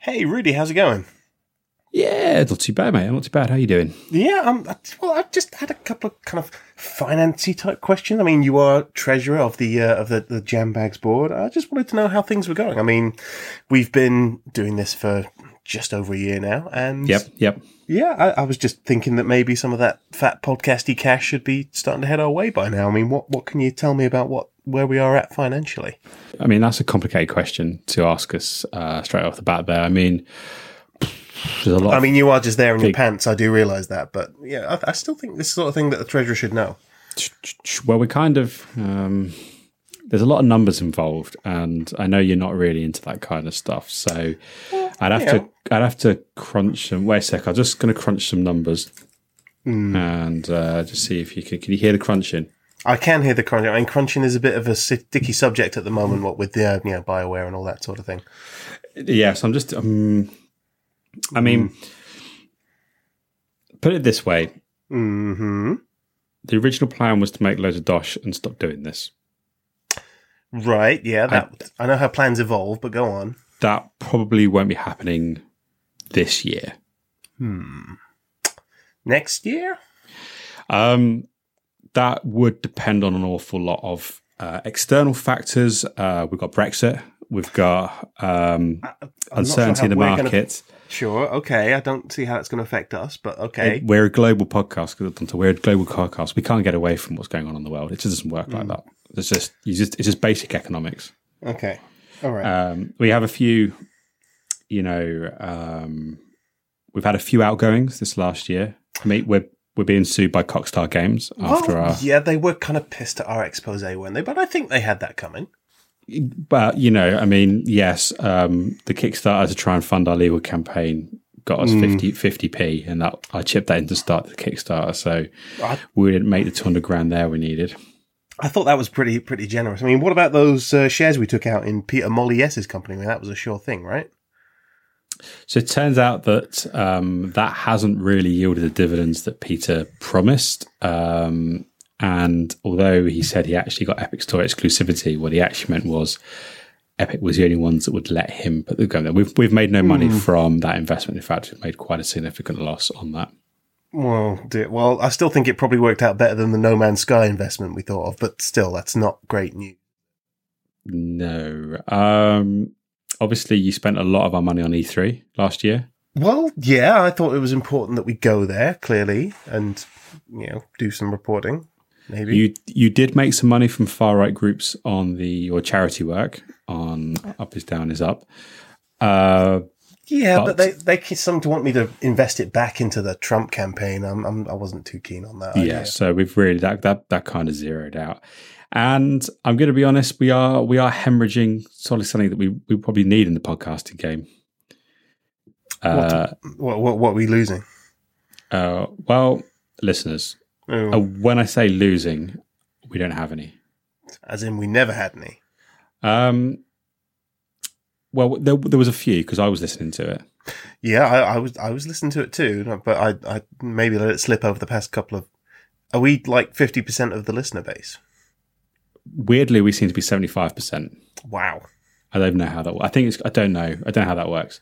Hey, Rudy, how's it going? Yeah, not too bad, mate. Not too bad. How are you doing? Yeah, um, well, I just had a couple of kind of financy type questions. I mean, you are treasurer of the uh, of the, the Jam Bags board. I just wanted to know how things were going. I mean, we've been doing this for just over a year now, and Yep, yep. yeah, I, I was just thinking that maybe some of that fat podcasty cash should be starting to head our way by now. I mean, what what can you tell me about what where we are at financially? I mean, that's a complicated question to ask us uh, straight off the bat. There, I mean, there's a lot. I mean, you are just there in your pants. I do realise that, but yeah, I, I still think this is the sort of thing that the treasurer should know. well, we're kind of um, there's a lot of numbers involved, and I know you're not really into that kind of stuff. So I'd have to I'd have to crunch some. Wait a sec. I'm just going to crunch some numbers and uh, just see if you can. Can you hear the crunching? I can hear the crunching. I mean, crunching is a bit of a sticky subject at the moment. What with the uh, you know Bioware and all that sort of thing. Yes, I'm just. Um, I mean, put it this way: Hmm. the original plan was to make loads of dosh and stop doing this. Right. Yeah. That I, know how plans evolve, but go on. That probably won't be happening this year. Hmm. Next year. Um, that would depend on an awful lot of uh, external factors. Uh, we've got Brexit. We've got um, uncertainty how in the we're gonna- Sure. Okay. I don't see how it's going to affect us, but okay. We're a global podcast. We're a global podcast. We can't get away from what's going on in the world. It just doesn't work Mm. like that. It's just, you just, it's just basic economics. Okay. All right. Um, we have a few, you know, um, we've had a few outgoings this last year. I mean, we're we're being sued by Cockstar Games after well, our, yeah, they were kind of pissed at our expose, weren't they? But I think they had that coming. but you know, I mean, yes, um, the Kickstarter to try and fund our legal campaign got us 50 p, and that I chipped that in to start the Kickstarter, so I, we didn't make the two hundred grand there we needed. I thought that was pretty pretty generous. I mean, what about those uh, shares we took out in Peter Molyneux's company? I mean, that was a sure thing, right? So it turns out that um, that hasn't really yielded the dividends that Peter promised. Um, and although he said he actually got Epic Store exclusivity, what he actually meant was Epic was the only ones that would let him put the gun there. We've we've made no money from that investment. In fact, we've made quite a significant loss on that. Well, dear. well, I still think it probably worked out better than the No Man's Sky investment we thought of, but still, that's not great news. No. Um, obviously, you spent a lot of our money on E3 last year. Well, yeah, I thought it was important that we go there clearly and you know do some reporting. Maybe You you did make some money from far right groups on the your charity work on Up is Down is Up. Uh, yeah, but- but, they they seem to want me to invest it back into the Trump campaign. I'm, I'm I wasn't too keen on that. yeah, idea. so we've really that that that kind of zeroed out. And I'm going to be honest, we are we are hemorrhaging sort of something that we we probably need in the podcasting game. Uh, What, what what are we losing? uh, well, listeners, uh, when I say losing, we don't have any. as in, we never had any. Um, well, there, there was a few because I was listening to it. Yeah, I, I was I was listening to it too, but I I maybe let it slip over the past couple of. Are we like fifty percent of the listener base? Weirdly, we seem to be seventy five percent. Wow. I don't know how that. I think it's. I don't know. I don't know how that works.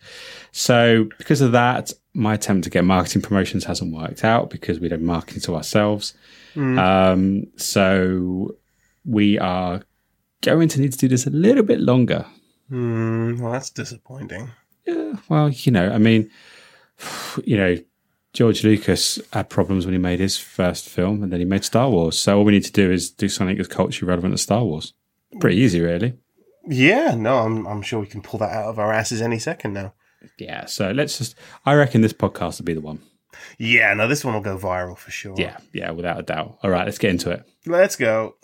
So because of that, my attempt to get marketing promotions hasn't worked out because we don't market to ourselves. Um, so we are going to need to do this a little bit longer. Hmm. Well, that's disappointing. Yeah, well, you know, I mean, you know, George Lucas had problems when he made his first film, and then he made Star Wars. So all we need to do is do something that's culturally relevant to Star Wars. Pretty easy, really. Yeah. No, I'm I'm sure we can pull that out of our asses any second now. Yeah. So let's just. I reckon this podcast will be the one. Yeah. No, this one will go viral for sure. Yeah, yeah, without a doubt. All right, let's get into it. Let's go.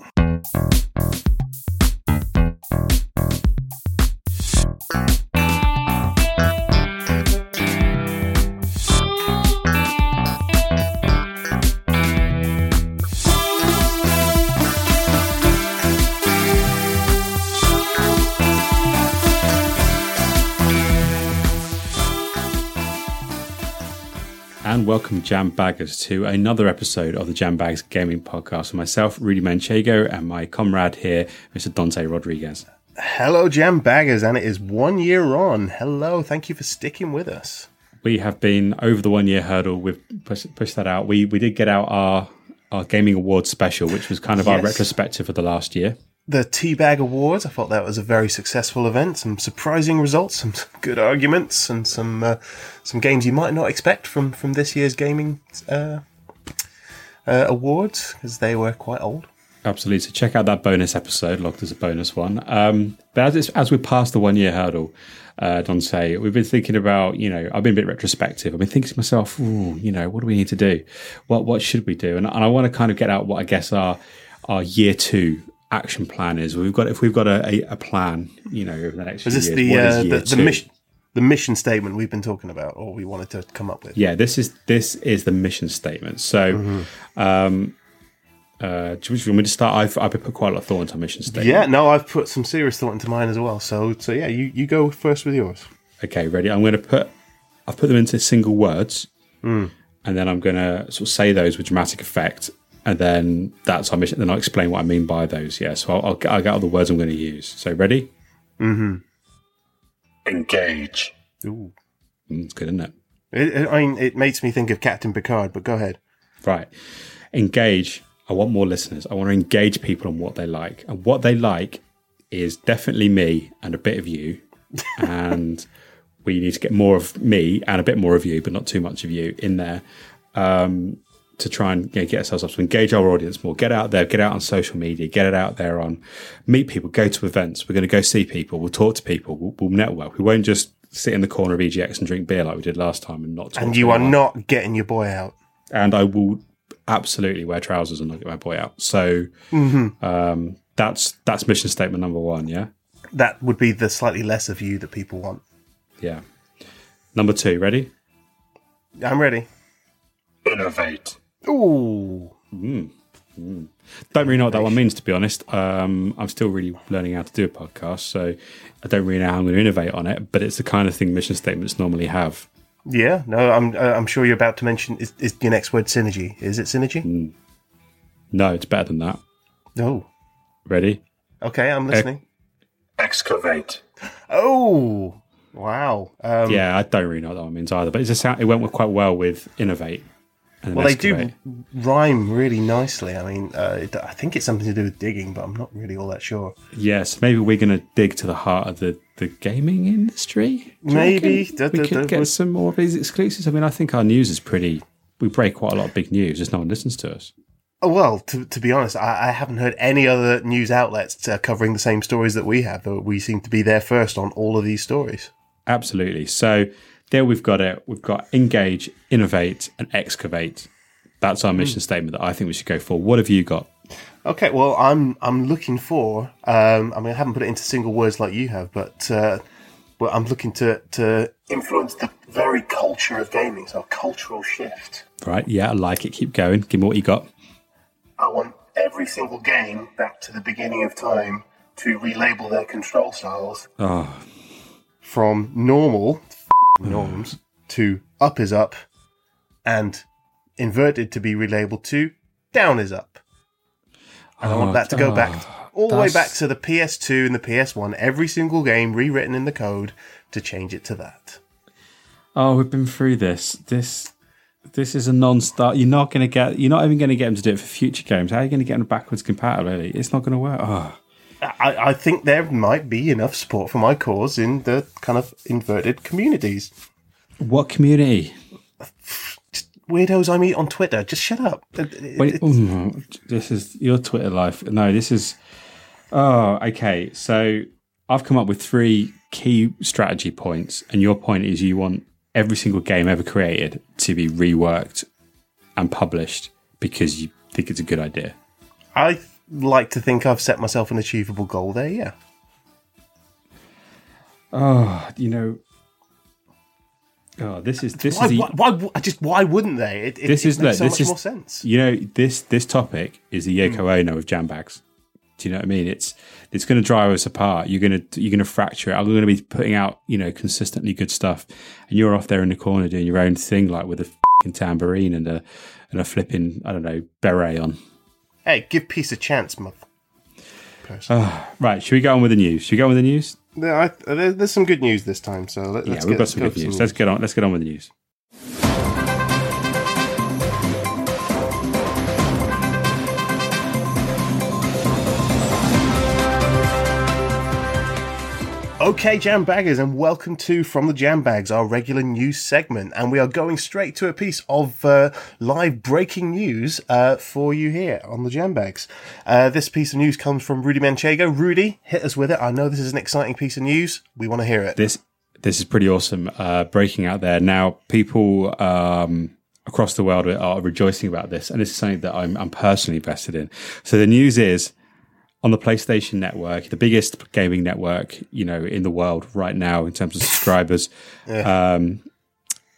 Welcome, Jam Baggers, to another episode of the Jam Bags Gaming Podcast with myself, Rudy Manchego, and my comrade here, Mr. Dante Rodriguez. Hello, Jam Baggers, and it is one year on. Hello, thank you for sticking with us. We have been over the one year hurdle. We've pushed, pushed that out. We we did get out our our gaming awards special, which was kind of our retrospective of the last year. The Teabag Awards, I thought that was a very successful event. Some surprising results, some good arguments, and some uh, some games you might not expect from from this year's gaming uh, uh, awards because they were quite old. Absolutely. So check out that bonus episode logged as a bonus one. Um, but as, as we pass the one year hurdle, uh, say we've been thinking about. You know, I've been a bit retrospective. I've been thinking to myself, you know, what do we need to do? What what should we do? And, and I want to kind of get out what I guess our our year two action plan is. We've got if we've got a, a, a plan, you know, over the next Is few this years. the is uh, year the, the mission the mission statement we've been talking about, or we wanted to come up with? Yeah, this is this is the mission statement. So, Mm-hmm. um, uh, do you want me to start? I've I've put quite a lot of thought into our mission statement. Yeah, no, I've put some serious thought into mine as well. So, so yeah, you, you go first with yours. Okay, ready? I'm going to put I've put them into single words, Hmm. and then I'm going to sort of say those with dramatic effect, and then that's our mission. Then I'll explain what I mean by those. Yeah, so I'll I'll, get- I'll get all the words I'm going to use. So ready? Engage. Ooh. Mm, it's good, isn't it? It, it, I mean, it makes me think of Captain Picard, but go ahead. Right. Engage. I want more listeners. I want to engage people on what they like. And what they like is definitely me and a bit of you. and we need to get more of me and a bit more of you, but not too much of you in there um, to try and you know, get ourselves up to engage our audience more. Get out there, get out on social media, get it out there on meet people, go to events. We're going to go see people. We'll talk to people. We'll, we'll network. We won't just sit in the corner of EGX and drink beer like we did last time and not talk And you are anyone not getting your boy out. and I will absolutely wear trousers and not get my boy out. So um, that's that's mission statement number one. Yeah, That would be the slightly less of you that people want. yeah. Number two, ready? I'm ready. Innovate. Ooh. Don't really know what that one means, to be honest. Um, I'm still really learning how to do a podcast, so I don't really know how I'm going to innovate on it. But it's the kind of thing mission statements normally have. Yeah, no, I'm uh, I'm sure you're about to mention is, is your next word synergy. Is it synergy? No, it's better than that. No. Ready? Okay, I'm listening. Excavate. Oh, wow. Um, yeah, I don't really know what that one means either. But it's a sound, it went quite well with innovate. Well, they do rhyme really nicely. I mean, uh, it, I think it's something to do with digging, but I'm not really all that sure. Yes, maybe we're going to dig to the heart of the, the gaming industry. Maybe. reckon? Da- we could da- get some more of these exclusives. I mean, I think our news is pretty. We break quite a lot of big news, just no one listens to us. Oh, well, to, to be honest, I, I haven't heard any other news outlets uh, covering the same stories that we have. Though we seem to be there first on all of these stories. Absolutely. So there we've got it. We've got engage, innovate, and excavate. That's our Hmm. mission statement that I think we should go for. What have you got? Okay, well, I'm I'm looking for. Um, I mean, I haven't put it into single words like you have, but uh, well, I'm looking to to influence the very culture of gaming. So a cultural shift. Right. Yeah, I like it. Keep going. Give me what you got. I want every single game back to the beginning of time to relabel their control styles Oh, from normal norms to up is up and inverted to be relabeled to down is up. And I want oh, that to go back all the way back to the PS2 and the PS1, every single game rewritten in the code to change it to that. Oh, we've been through this. This this is a non-start. You're not going to get. You're not even going to get them to do it for future games. How are you going to get them backwards compatibility? It's not going to work. Oh, I, I think there might be enough support for my cause in the kind of inverted communities. what community? Weirdos I meet on Twitter, just shut up. It- it- Wait, it- mm, this is your Twitter life. No, this is. Oh, okay. So I've come up with three key strategy points, and your point is you want every single game ever created to be reworked and published because you think it's a good idea. I like to think I've set myself an achievable goal there, yeah. Oh, you know. Oh, this is this Why, is the, why, why, just why wouldn't they? It, this it is makes look, so this much is more sense. You know this this topic is the Yoko hmm. Ono of jam bags. Do you know what I mean? It's it's going to drive us apart. You're going to you're going to fracture it. I'm going to be putting out you know consistently good stuff, and you're off there in the corner doing your own thing, like with a fing tambourine and a and a flipping I don't know beret on. Hey, give peace a chance, mother. personally. Ah, right, should we go on with the news? Should we go on with the news? There, I, there, there's some good news this time, so let, Yeah, let's we've get, got some good for news. Let's get on. Let's get on with the news. Okay, Jam Baggers, and welcome to From the Jam Bags, our regular news segment. And we are going straight to a piece of uh, live breaking news uh, for you here on the Jam Bags. Uh, this piece of news comes from Rudy Manchego. Rudy, hit us with it. I know this is an exciting piece of news. We want to hear it. This this is pretty awesome. Uh, breaking out there now, people um, across the world are rejoicing about this, and this is something that I'm, I'm personally invested in. So the news is on the PlayStation Network, the biggest gaming network you know in the world right now in terms of subscribers. um,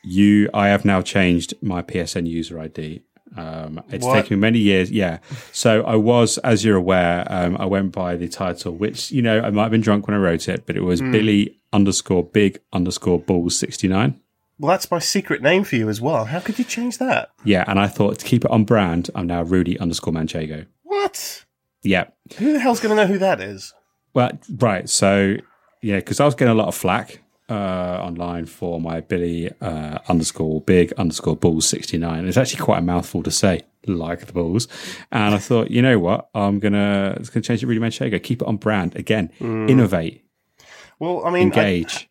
you, I have now changed my PSN user ID. Um, it's What? taken me many years. Yeah. So I was, as you're aware, um, I went by the title, which, you know, I might have been drunk when I wrote it, but it was Billy underscore big underscore balls 69. Well, that's my secret name for you as well. How could you change that? Yeah. And I thought to keep it on brand, I'm now Rudy underscore Manchego. What? Yeah. Who the hell's going to know who that is? Well, right. So, yeah, because I was getting a lot of flack uh, online for my Billy uh, underscore big underscore balls 69. It's actually quite a mouthful to say, like the balls. And I thought, you know what? I'm going to it's gonna change it really Manchego. Keep it on brand. Again, innovate, Well, I mean, I, engage,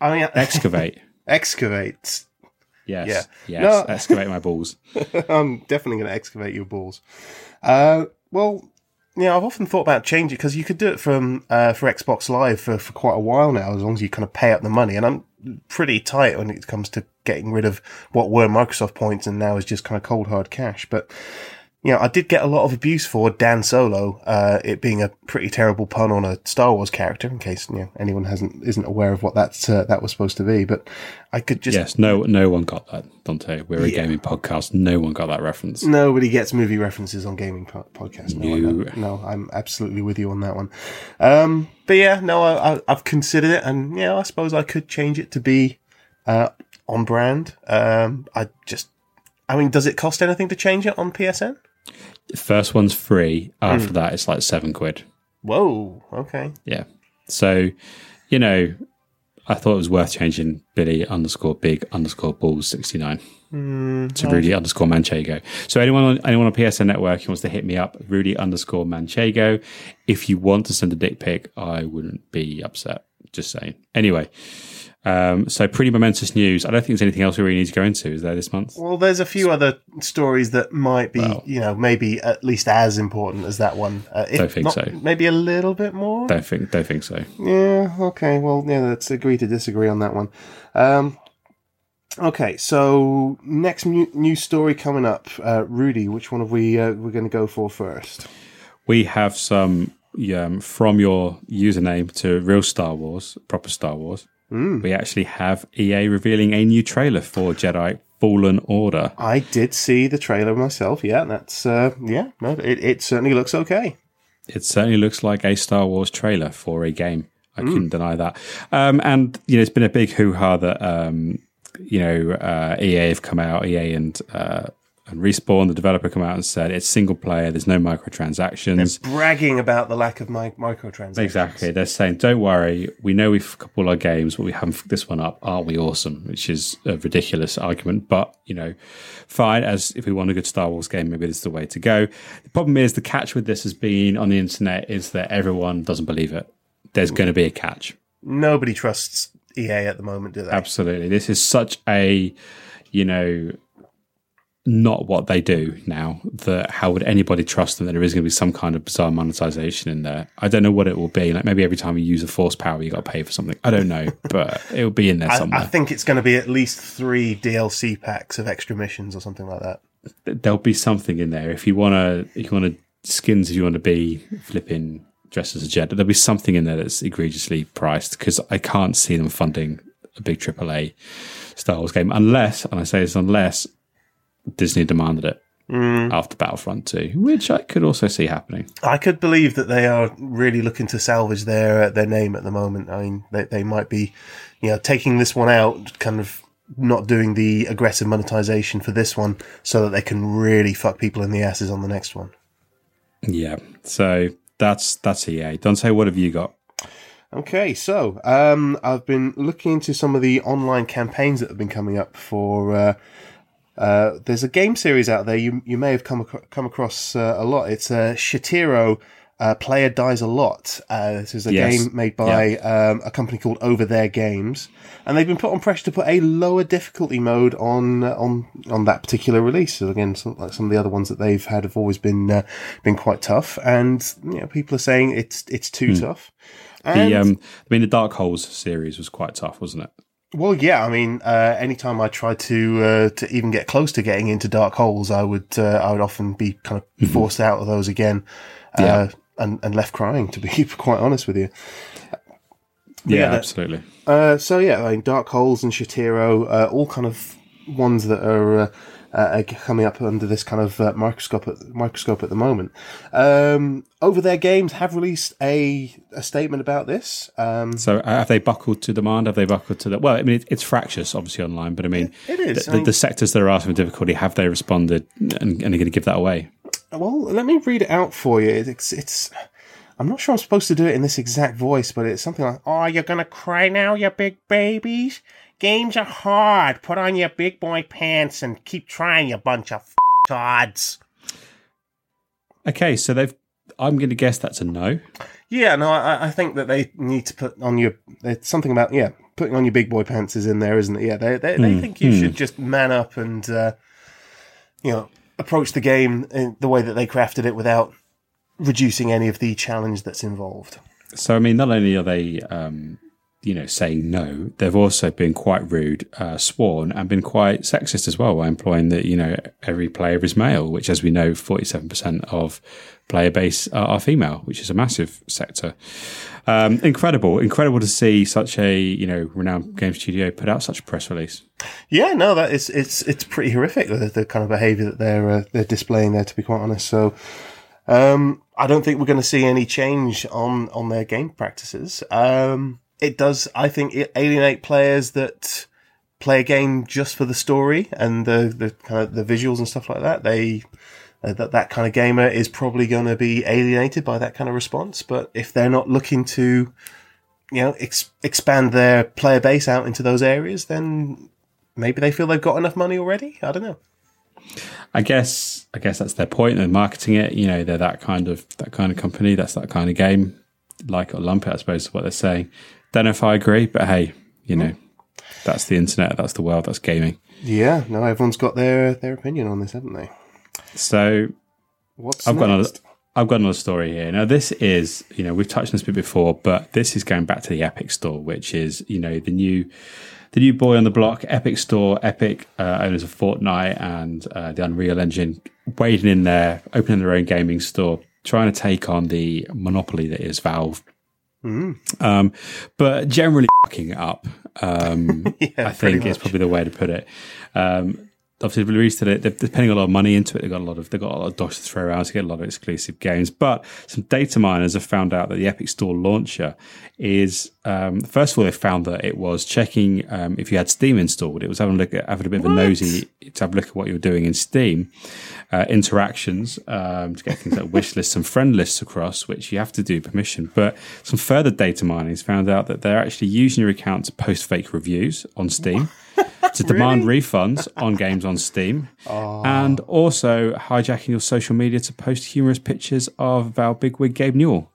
I mean, excavate. excavate. Yes. Yeah. Yes. No. Excavate my balls. I'm definitely going to excavate your balls. Uh, well, yeah, I've often thought about changing because you could do it from uh, for Xbox Live for, for quite a while now, as long as you kind of pay up the money. And I'm pretty tight when it comes to getting rid of what were Microsoft points and now is just kind of cold hard cash. But you know, I did get a lot of abuse for Dan Solo, uh, it being a pretty terrible pun on a Star Wars character. In case you know anyone hasn't isn't aware of what that's uh, that was supposed to be, but I could just Yes. No. No one got that. Dante. We're a gaming podcast. No one got that reference. Nobody gets movie references on gaming po- podcasts. No, no. no, I'm absolutely with you on that one. Um, but yeah, no, I, I, I've considered it, and yeah, I suppose I could change it to be uh, on brand. Um, I just, I mean, does it cost anything to change it on PSN? First one's free. After hmm. that, it's like seven quid. Whoa, okay. Yeah. So, you know, I thought it was worth changing Billy underscore big underscore balls 69 hmm, to Rudy underscore Manchego. So anyone on, anyone on PSN network who wants to hit me up, Rudy underscore Manchego. If you want to send a dick pic, I wouldn't be upset. Just saying. Anyway, um, so pretty momentous news. I don't think there's anything else we really need to go into, is there, this month? Well, there's a few other stories that might be, Well. you know, maybe at least as important as that one. Uh, if Don't think not, so. Maybe a little bit more. Don't think don't think so. Yeah, okay. Well, yeah, let's agree to disagree on that one. Um, okay, so next new, news story coming up. Uh, Rudy, which one have we uh, we're going to go for first? we have some um, from your username to real Star Wars, proper Star Wars. We actually have EA revealing a new trailer for Jedi Fallen Order. I did see the trailer myself. Yeah, that's uh, yeah. No, it, it certainly looks okay. It certainly looks like a Star Wars trailer for a game. I couldn't deny that. Um, and you know, it's been a big hoo ha that um, you know uh, EA have come out, EA and uh, and Respawn, the developer, come out and said it's single player. There's no microtransactions. They're bragging about the lack of mi- microtransactions. Exactly. They're saying, don't worry, we know we've coupled our games, but we haven't fucked this one up. Aren't we awesome? Which is a ridiculous argument, but, you know, fine. As if we want a good Star Wars game, maybe this is the way to go. The problem is the catch with this has been on the internet is that everyone doesn't believe it. There's going to be a catch. Nobody trusts EA at the moment, do they? Absolutely. This is such a, you know, not what they do now. That how would anybody trust them that there is going to be some kind of bizarre monetization in there? I don't know what it will be. Like maybe every time you use a force power, you got to pay for something. I don't know, but it will be in there somewhere. I think it's going to be at least three DLC packs of extra missions or something like that. There'll be something in there if you want to. If you want to skins, if you want to be flipping dressed as a Jedi, there'll be something in there that's egregiously priced because I can't see them funding a big AAA Star Wars game unless, and I say this unless Disney demanded it after Battlefront 2, which I could also see happening. I could believe that they are really looking to salvage their uh, their name at the moment. I mean, they they might be, you know, taking this one out, kind of not doing the aggressive monetization for this one, so that they can really fuck people in the asses on the next one. Yeah. So That's that's EA. Dante, what have you got? Okay, so um, I've been looking into some of the online campaigns that have been coming up for. Uh, uh, there's a game series out there you you may have come ac- come across uh, a lot. It's uh, Shatiro. Uh, Player dies a lot. Uh, this is a Yes. game made by um, a company called Over There Games, and they've been put on pressure to put a lower difficulty mode on uh, on on that particular release. So again, some, like some of the other ones that they've had have always been uh, been quite tough, and you know people are saying it's it's too tough. And- The um, I mean, the Dark Holes series was quite tough, wasn't it? Well, yeah. I mean, uh, anytime I tried to uh, to even get close to getting into dark holes, I would uh, I would often be kind of forced out of those again, uh, Yeah. and and left crying. To be quite honest with you. Yeah, yeah, absolutely. Uh, so yeah, I mean, dark holes and Shatiro, uh, all kind of ones that are. Uh, uh, coming up under this kind of uh, microscope at, microscope at the moment. Um, over there, games have released a a statement about this. Um, So uh, have they buckled to demand? Have they buckled to the? Well, I mean, it, it's fractious, obviously online, but I mean, It is, The, I mean- the sectors that are asking for difficulty have they responded and, and are going to give that away? Well, let me read it out for you. It's, it's, I'm not sure I'm supposed to do it in this exact voice, but it's something like, "Oh, you're gonna cry now, you big babies. Games are hard. Put on your big boy pants and keep trying, you bunch of gods." Okay, so they've. I'm going to guess that's a no. Yeah, no, I, I think that they need to put on your. There's something about yeah, putting on your big boy pants is in there, isn't it? Yeah, they they, they think you should just man up and uh, you know approach the game in the way that they crafted it without reducing any of the challenge that's involved. So I mean, not only are they, um, you know, saying no, they've also been quite rude, uh, sworn, and been quite sexist as well by implying that you know every player is male, which, as we know, forty-seven percent of player base are, are female, which is a massive sector. Um, incredible, incredible to see such a you know renowned game studio put out such a press release. Yeah, no, that is it's it's pretty horrific the, the kind of behaviour that they're uh, they're displaying there. To be quite honest, so um, I don't think we're going to see any change on on their game practices. Um, it does, I think, alienate players that play a game just for the story and the the kind of the visuals and stuff like that. They uh, that that kind of gamer is probably going to be alienated by that kind of response. But if they're not looking to you know ex- expand their player base out into those areas, then maybe they feel they've got enough money already. I don't know. I guess I guess that's their point. They're marketing it. You know, they're that kind of that kind of company. That's that kind of game. Like or lump it, I suppose is what they're saying. Don't know if I agree, but hey, you know, that's the internet. That's the world. That's gaming. Yeah, no, everyone's got their their opinion on this, haven't they? So What's I've got another. next? I've got another story here. Now, this is, you know, we've touched on this bit before, but this is going back to the Epic Store, which is, you know, the new, the new boy on the block, Epic Store, Epic uh, owners of Fortnite and uh, the Unreal Engine, wading in there, opening their own gaming store, trying to take on the monopoly that is Valve. Um, but generally fucking up. Um, Yeah, I think is probably the way to put it. Um, obviously, released it. They're, they're putting a lot of money into it. They've got a lot of they've got a lot of dollars to throw around to get a lot of exclusive games. But some data miners have found out that the Epic Store launcher is um, first of all they found that it was checking um, if you had Steam installed. It was having a look at having a bit of a nosy to have a look at what you were doing in Steam. Uh, interactions um, to get things like wish lists and friend lists across, which you have to do permission. But some further data mining has found out that they're actually using your account to post fake reviews on Steam, to demand refunds on games on Steam, and also hijacking your social media to post humorous pictures of Valve Bigwig Gabe Newell.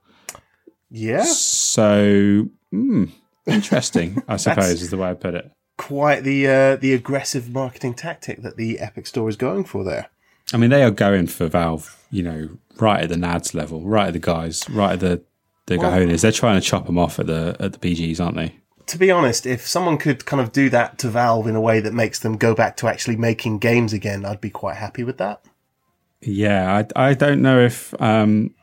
Yeah, So, hmm, interesting, I suppose, is the way I put it. quite the uh, the aggressive marketing tactic that the Epic Store is going for there. I mean, they are going for Valve, you know, right at the NADS level, right at the guys, right at the the cojones. They're trying to chop them off at the at the PGs, aren't they? To be honest, if someone could kind of do that to Valve in a way that makes them go back to actually making games again, I'd be quite happy with that. Yeah, I, I don't know if um,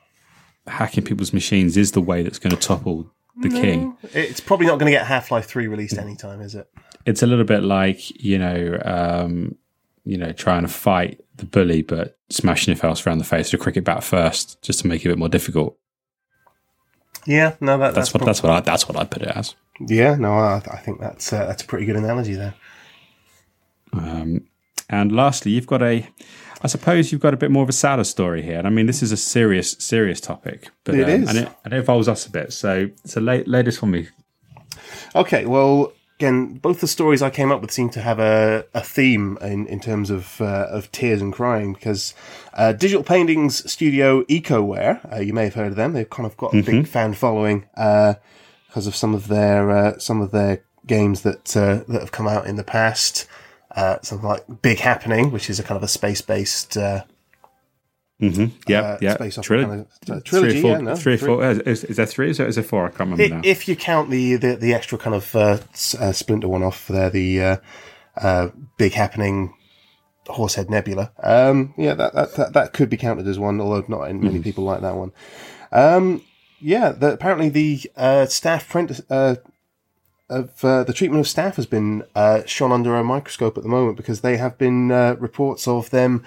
hacking people's machines is the way that's going to topple the king. It's probably not going to get Half Life Three released anytime, is it? It's a little bit like you know, um, you know, trying to fight the bully, but smashing your face around the face with a cricket bat first, just to make it a bit more difficult. Yeah, no, that, That's, what that's what I, that's what I put it as. Yeah, no, I, I think that's uh, that's a pretty good analogy there. Um, and lastly, you've got a I suppose you've got a bit more of a sadder story here. And I mean, this is a serious, serious topic, but It um, is. and it, and it involves us a bit. So, so lay, lay this for me. Okay, well, again, both the stories I came up with seem to have a, a theme in, in terms of uh, of tears and crying because uh, digital paintings studio EcoWare, uh, you may have heard of them. They've kind of got a big fan following uh, because of some of their uh, some of their games that uh, that have come out in the past. Uh, something like Big Happening, which is a kind of a space based uh, Mm-hmm. Yeah, uh, yeah. space opera kind of uh, three trilogy. or four, yeah, no, three three- four. uh, Is, is there three? Is there, is there four? I can't remember I- now. If you count the, the, the extra kind of uh, uh, splinter one off there, the uh, uh, big happening Horsehead Nebula, um, yeah, that, that that that could be counted as one, although not many people like that one. Um, yeah, the, apparently the uh, staff print uh, of uh, the treatment of staff has been uh, shone under a microscope at the moment because they have been uh, reports of them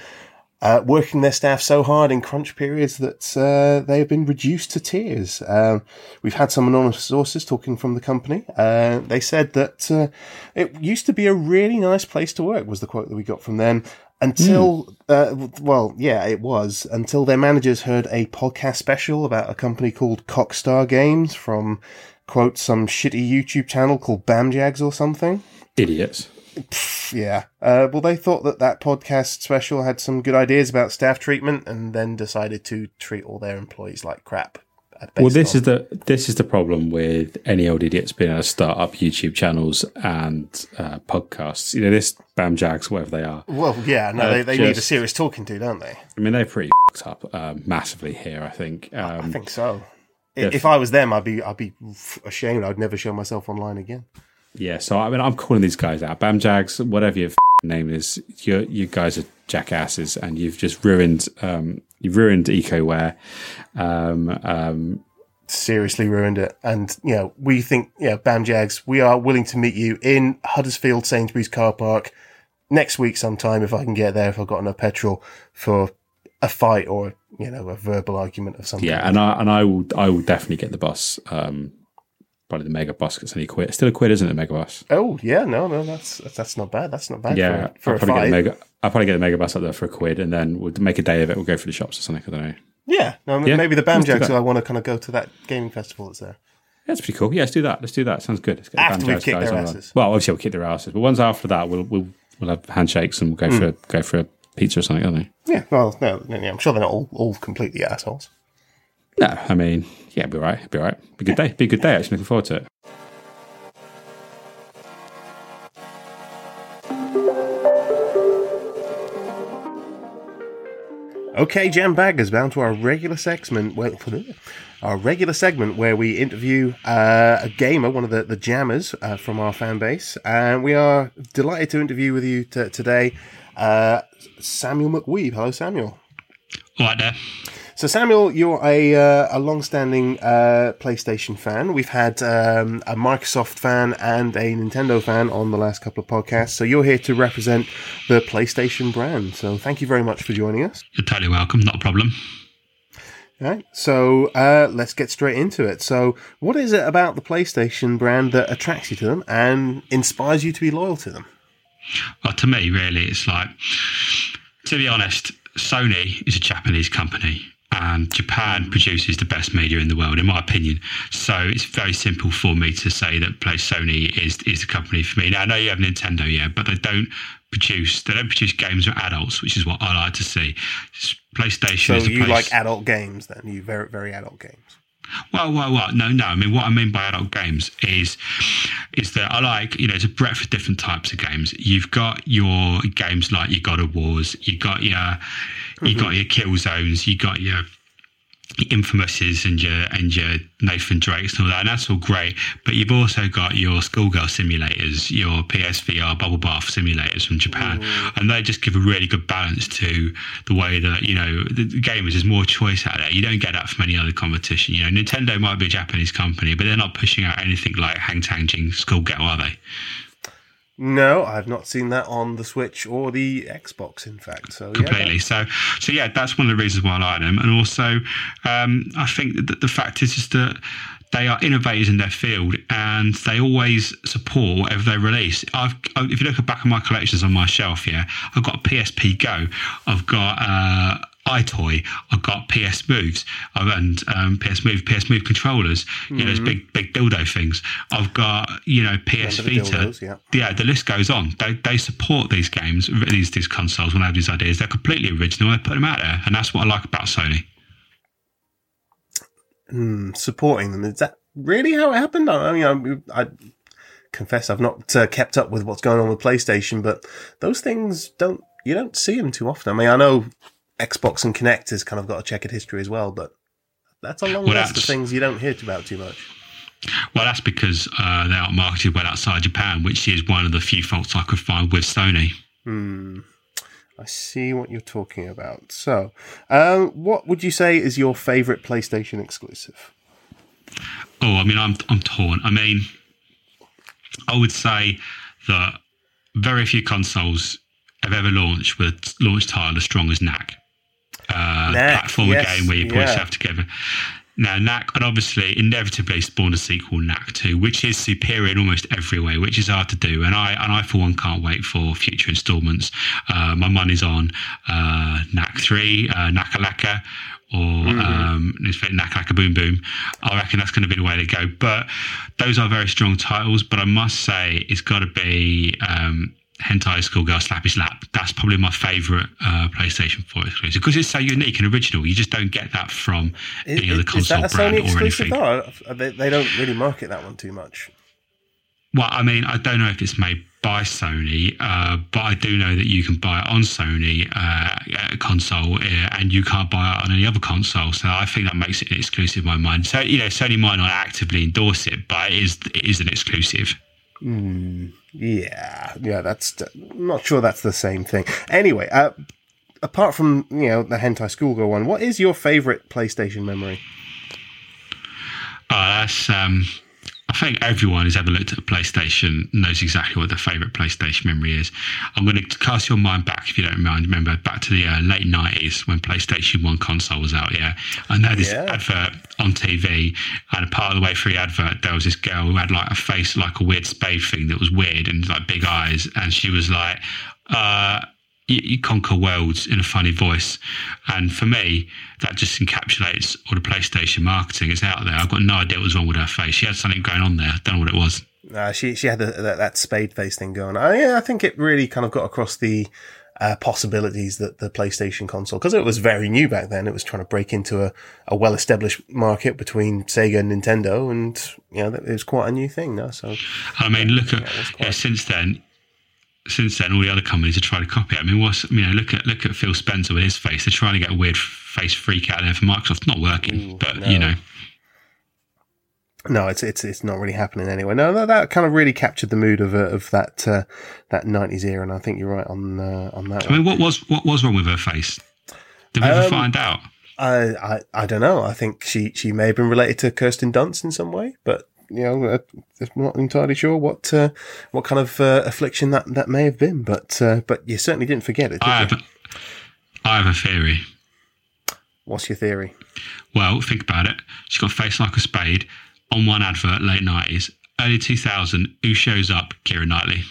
uh, working their staff so hard in crunch periods that uh, they have been reduced to tears. Um, we've had some anonymous sources talking from the company. Uh, they said that uh, it used to be a really nice place to work, was the quote that we got from them. Until, uh, well, yeah, it was until their managers heard a podcast special about a company called Cockstar Games from, quote, some shitty YouTube channel called Bamjags or something. Idiots. Yeah. Uh, well, they thought that that podcast special had some good ideas about staff treatment, and then decided to treat all their employees like crap. uh, Well, this on- is the this is the problem with any old idiots being able to start up YouTube channels and uh, podcasts. You know, this Bam Jags, whatever they are. well, yeah. No, uh, they, they need a serious talking to, don't they? I mean, they're pretty fucked up um, massively here. I think. I Um, think so. If- If I was them, I'd be I'd be ashamed. I'd never show myself online again. Yeah. So I mean, I'm calling these guys out. Bam Jags, whatever your name is, you you guys are jackasses, and you've just ruined um, you've ruined EcoWare. Um, um, Seriously ruined it. And you know, we think, yeah, Bam Jags, we are willing to meet you in Huddersfield Sainsbury's car park next week sometime if I can get there. If I've got enough petrol for a fight or you know a verbal argument of something. yeah, and I and I will I will definitely get the bus. Um, probably the mega bus gets only quid. It's still a quid, isn't it? The mega bus. Oh yeah, no, no, that's that's not bad. That's not bad. Yeah, for, for I'll a probably the mega. I'll probably get the mega bus up there for a quid, and then we'll make a day of it. We'll go for the shops or something. I don't know. yeah, no, Yeah, maybe the Bam let's do Jags. that. I want to kind of go to that gaming festival that's there. Yeah, that's pretty cool. Yeah, let's do that. Let's do that. Sounds good. Let's get After Bam we've Jazz kicked guys their asses. Well, obviously we'll kick their asses, but once after that, we'll we'll we'll have handshakes and we'll go mm. for a, go for a pizza or something, don't we? Yeah, well, no, no, yeah, I'm sure they're not all, all completely assholes. No, I mean, yeah, it'll be all right. It'll be all right. Be a good day. Be a good day. Actually, looking forward to it. Okay, Jam Baggers, bound to our regular segment. Well, our regular segment where we interview uh, a gamer, one of the the jammers uh, from our fan base, and we are delighted to interview with you t- today, uh, Samuel McWeave. Hello, Samuel. All right there. So, Samuel, you're a uh, a long-standing uh, PlayStation fan. We've had um, a Microsoft fan and a Nintendo fan on the last couple of podcasts. So, you're here to represent the PlayStation brand. So, thank you very much for joining us. You're totally welcome. Not a problem. All right. So, uh, let's get straight into it. So, what is it about the PlayStation brand that attracts you to them and inspires you to be loyal to them? Well, to me, really, it's like, to be honest, Sony is a Japanese company. And Japan produces the best media in the world, in my opinion. So it's very simple for me to say that play Sony is is the company for me. Now I know you have Nintendo, yeah, but they don't produce they don't produce games for adults, which is what I like to see. PlayStation So, is you place. like adult games then? You very, very adult games. Well, well, well, no, no. I mean, what I mean by adult games is, is that I like, you know, it's a breadth of different types of games. You've got your games like your God of Wars, you got your, you got mm-hmm. your Killzones, you got your Infamouses and your and your Nathan Drakes and all that, and that's all great. But you've also got your schoolgirl simulators, your PSVR bubble bath simulators from Japan, mm. and they just give a really good balance to the way that you know the, the gamers. There's more choice out there. You don't get that from any other competition. You know, Nintendo might be a Japanese company, but they're not pushing out anything like Hang Tang Jing Schoolgirl, are they? No, I've not seen that on the Switch or the Xbox, in fact. So, yeah, completely. So, so yeah, that's one of the reasons why I like them. And also, um, I think that the fact is just that they are innovators in their field and they always support whatever they release. I've, if you look back at my collections on my shelf, yeah, I've got a PSP Go, I've got uh, EyeToy, I've got PS Moves and um, PS Move, PS Move controllers, you know, those big big dildo things. I've got you know PS Mm-hmm. Vita. dildos, yeah. yeah, the list goes on. They they support these games, these these consoles when they have these ideas. They're completely original. They put them out there, and that's what I like about Sony. Hmm, supporting them. Is that really how it happened? I mean, I, I confess I've not uh, kept up with what's going on with PlayStation, but those things don't you don't see them too often. I mean, I know Xbox and Kinect has kind of got a checkered history as well, but that's a long Well, list of things you don't hear about too much. Well, that's because uh, they aren't marketed well outside Japan, which is one of the few faults I could find with Sony. Hmm. I see what you're talking about. So, um, what would you say is your favorite PlayStation exclusive? Oh, I mean, I'm I'm torn. I mean, I would say that very few consoles have ever launched with launch title as strong as Knack. Uh, Knack, yes, game where you put yeah. yourself together. Now, Knack, and obviously, inevitably spawned a sequel, Knack 2, which is superior in almost every way, which is hard to do. And I, and I for one, can't wait for future installments. Uh, my money's on uh, Knack 3, uh, Nakalaka, or Mm-hmm. um, Nakalaka Boom Boom. I reckon that's going to be the way to go. But those are very strong titles. But I must say, it's got to be um, Hentai Schoolgirl Slappy Slap. That's probably my favourite uh, PlayStation 4 exclusive because it's so unique and original. You just don't get that from any other is console that a brand Sony or exclusive? anything. though? They, they don't really market that one too much. Well, I mean, I don't know if it's made by Sony, uh, but I do know that you can buy it on Sony uh, console, uh, and you can't buy it on any other console. So I think that makes it an exclusive in my mind. So you know, Sony might not actively endorse it, but it is it is an exclusive. Yeah, yeah, that's. Not sure that's the same thing. Anyway, uh, apart from you know the hentai schoolgirl one, what is your favorite PlayStation memory? Uh, that's. Um, I think everyone who's ever looked at a PlayStation knows exactly what their favourite PlayStation memory is. I'm going to cast your mind back, if you don't mind. Remember back to the uh, late 90s when PlayStation 1 console was out, yeah? I know this Yeah. advert on TV, and a part of the way through the advert, there was this girl who had like a face like a weird spade thing that was weird and like big eyes, and she was like, uh, you, you conquer worlds in a funny voice. And for me, that just encapsulates all the PlayStation marketing. It's out there. I've got no idea what was wrong with her face. She had something going on there. I don't know what it was. Uh, she she had the, that, that spade face thing going. I, yeah, I think it really kind of got across the uh, possibilities that the PlayStation console, because it was very new back then. It was trying to break into a, a well established market between Sega and Nintendo, and you know it was quite a new thing. No, so I mean, look at yeah, quite- since then. Since then, all the other companies are trying to copy it. I mean, what's you know, look at look at Phil Spencer with his face. They're trying to get a weird face freak out there for Microsoft. Not working, Ooh, but no. you know, no, it's it's it's not really happening anyway. No, that, that kind of really captured the mood of uh, of that uh, that nineties era, and I think you're right on uh, on that. I One. mean, what was what was wrong with her face? Did we ever Um, find out? I, I I don't know. I think she she may have been related to Kirsten Dunst in some way, but you know, uh, I'm not entirely sure what uh, what kind of uh, affliction that, that may have been. But uh, but you certainly didn't forget it. Did I you? have, I have a theory. What's your theory? Well, think about it. She's got a face like a spade on one advert, late nineties, early two thousand. Who shows up? Keira Knightley.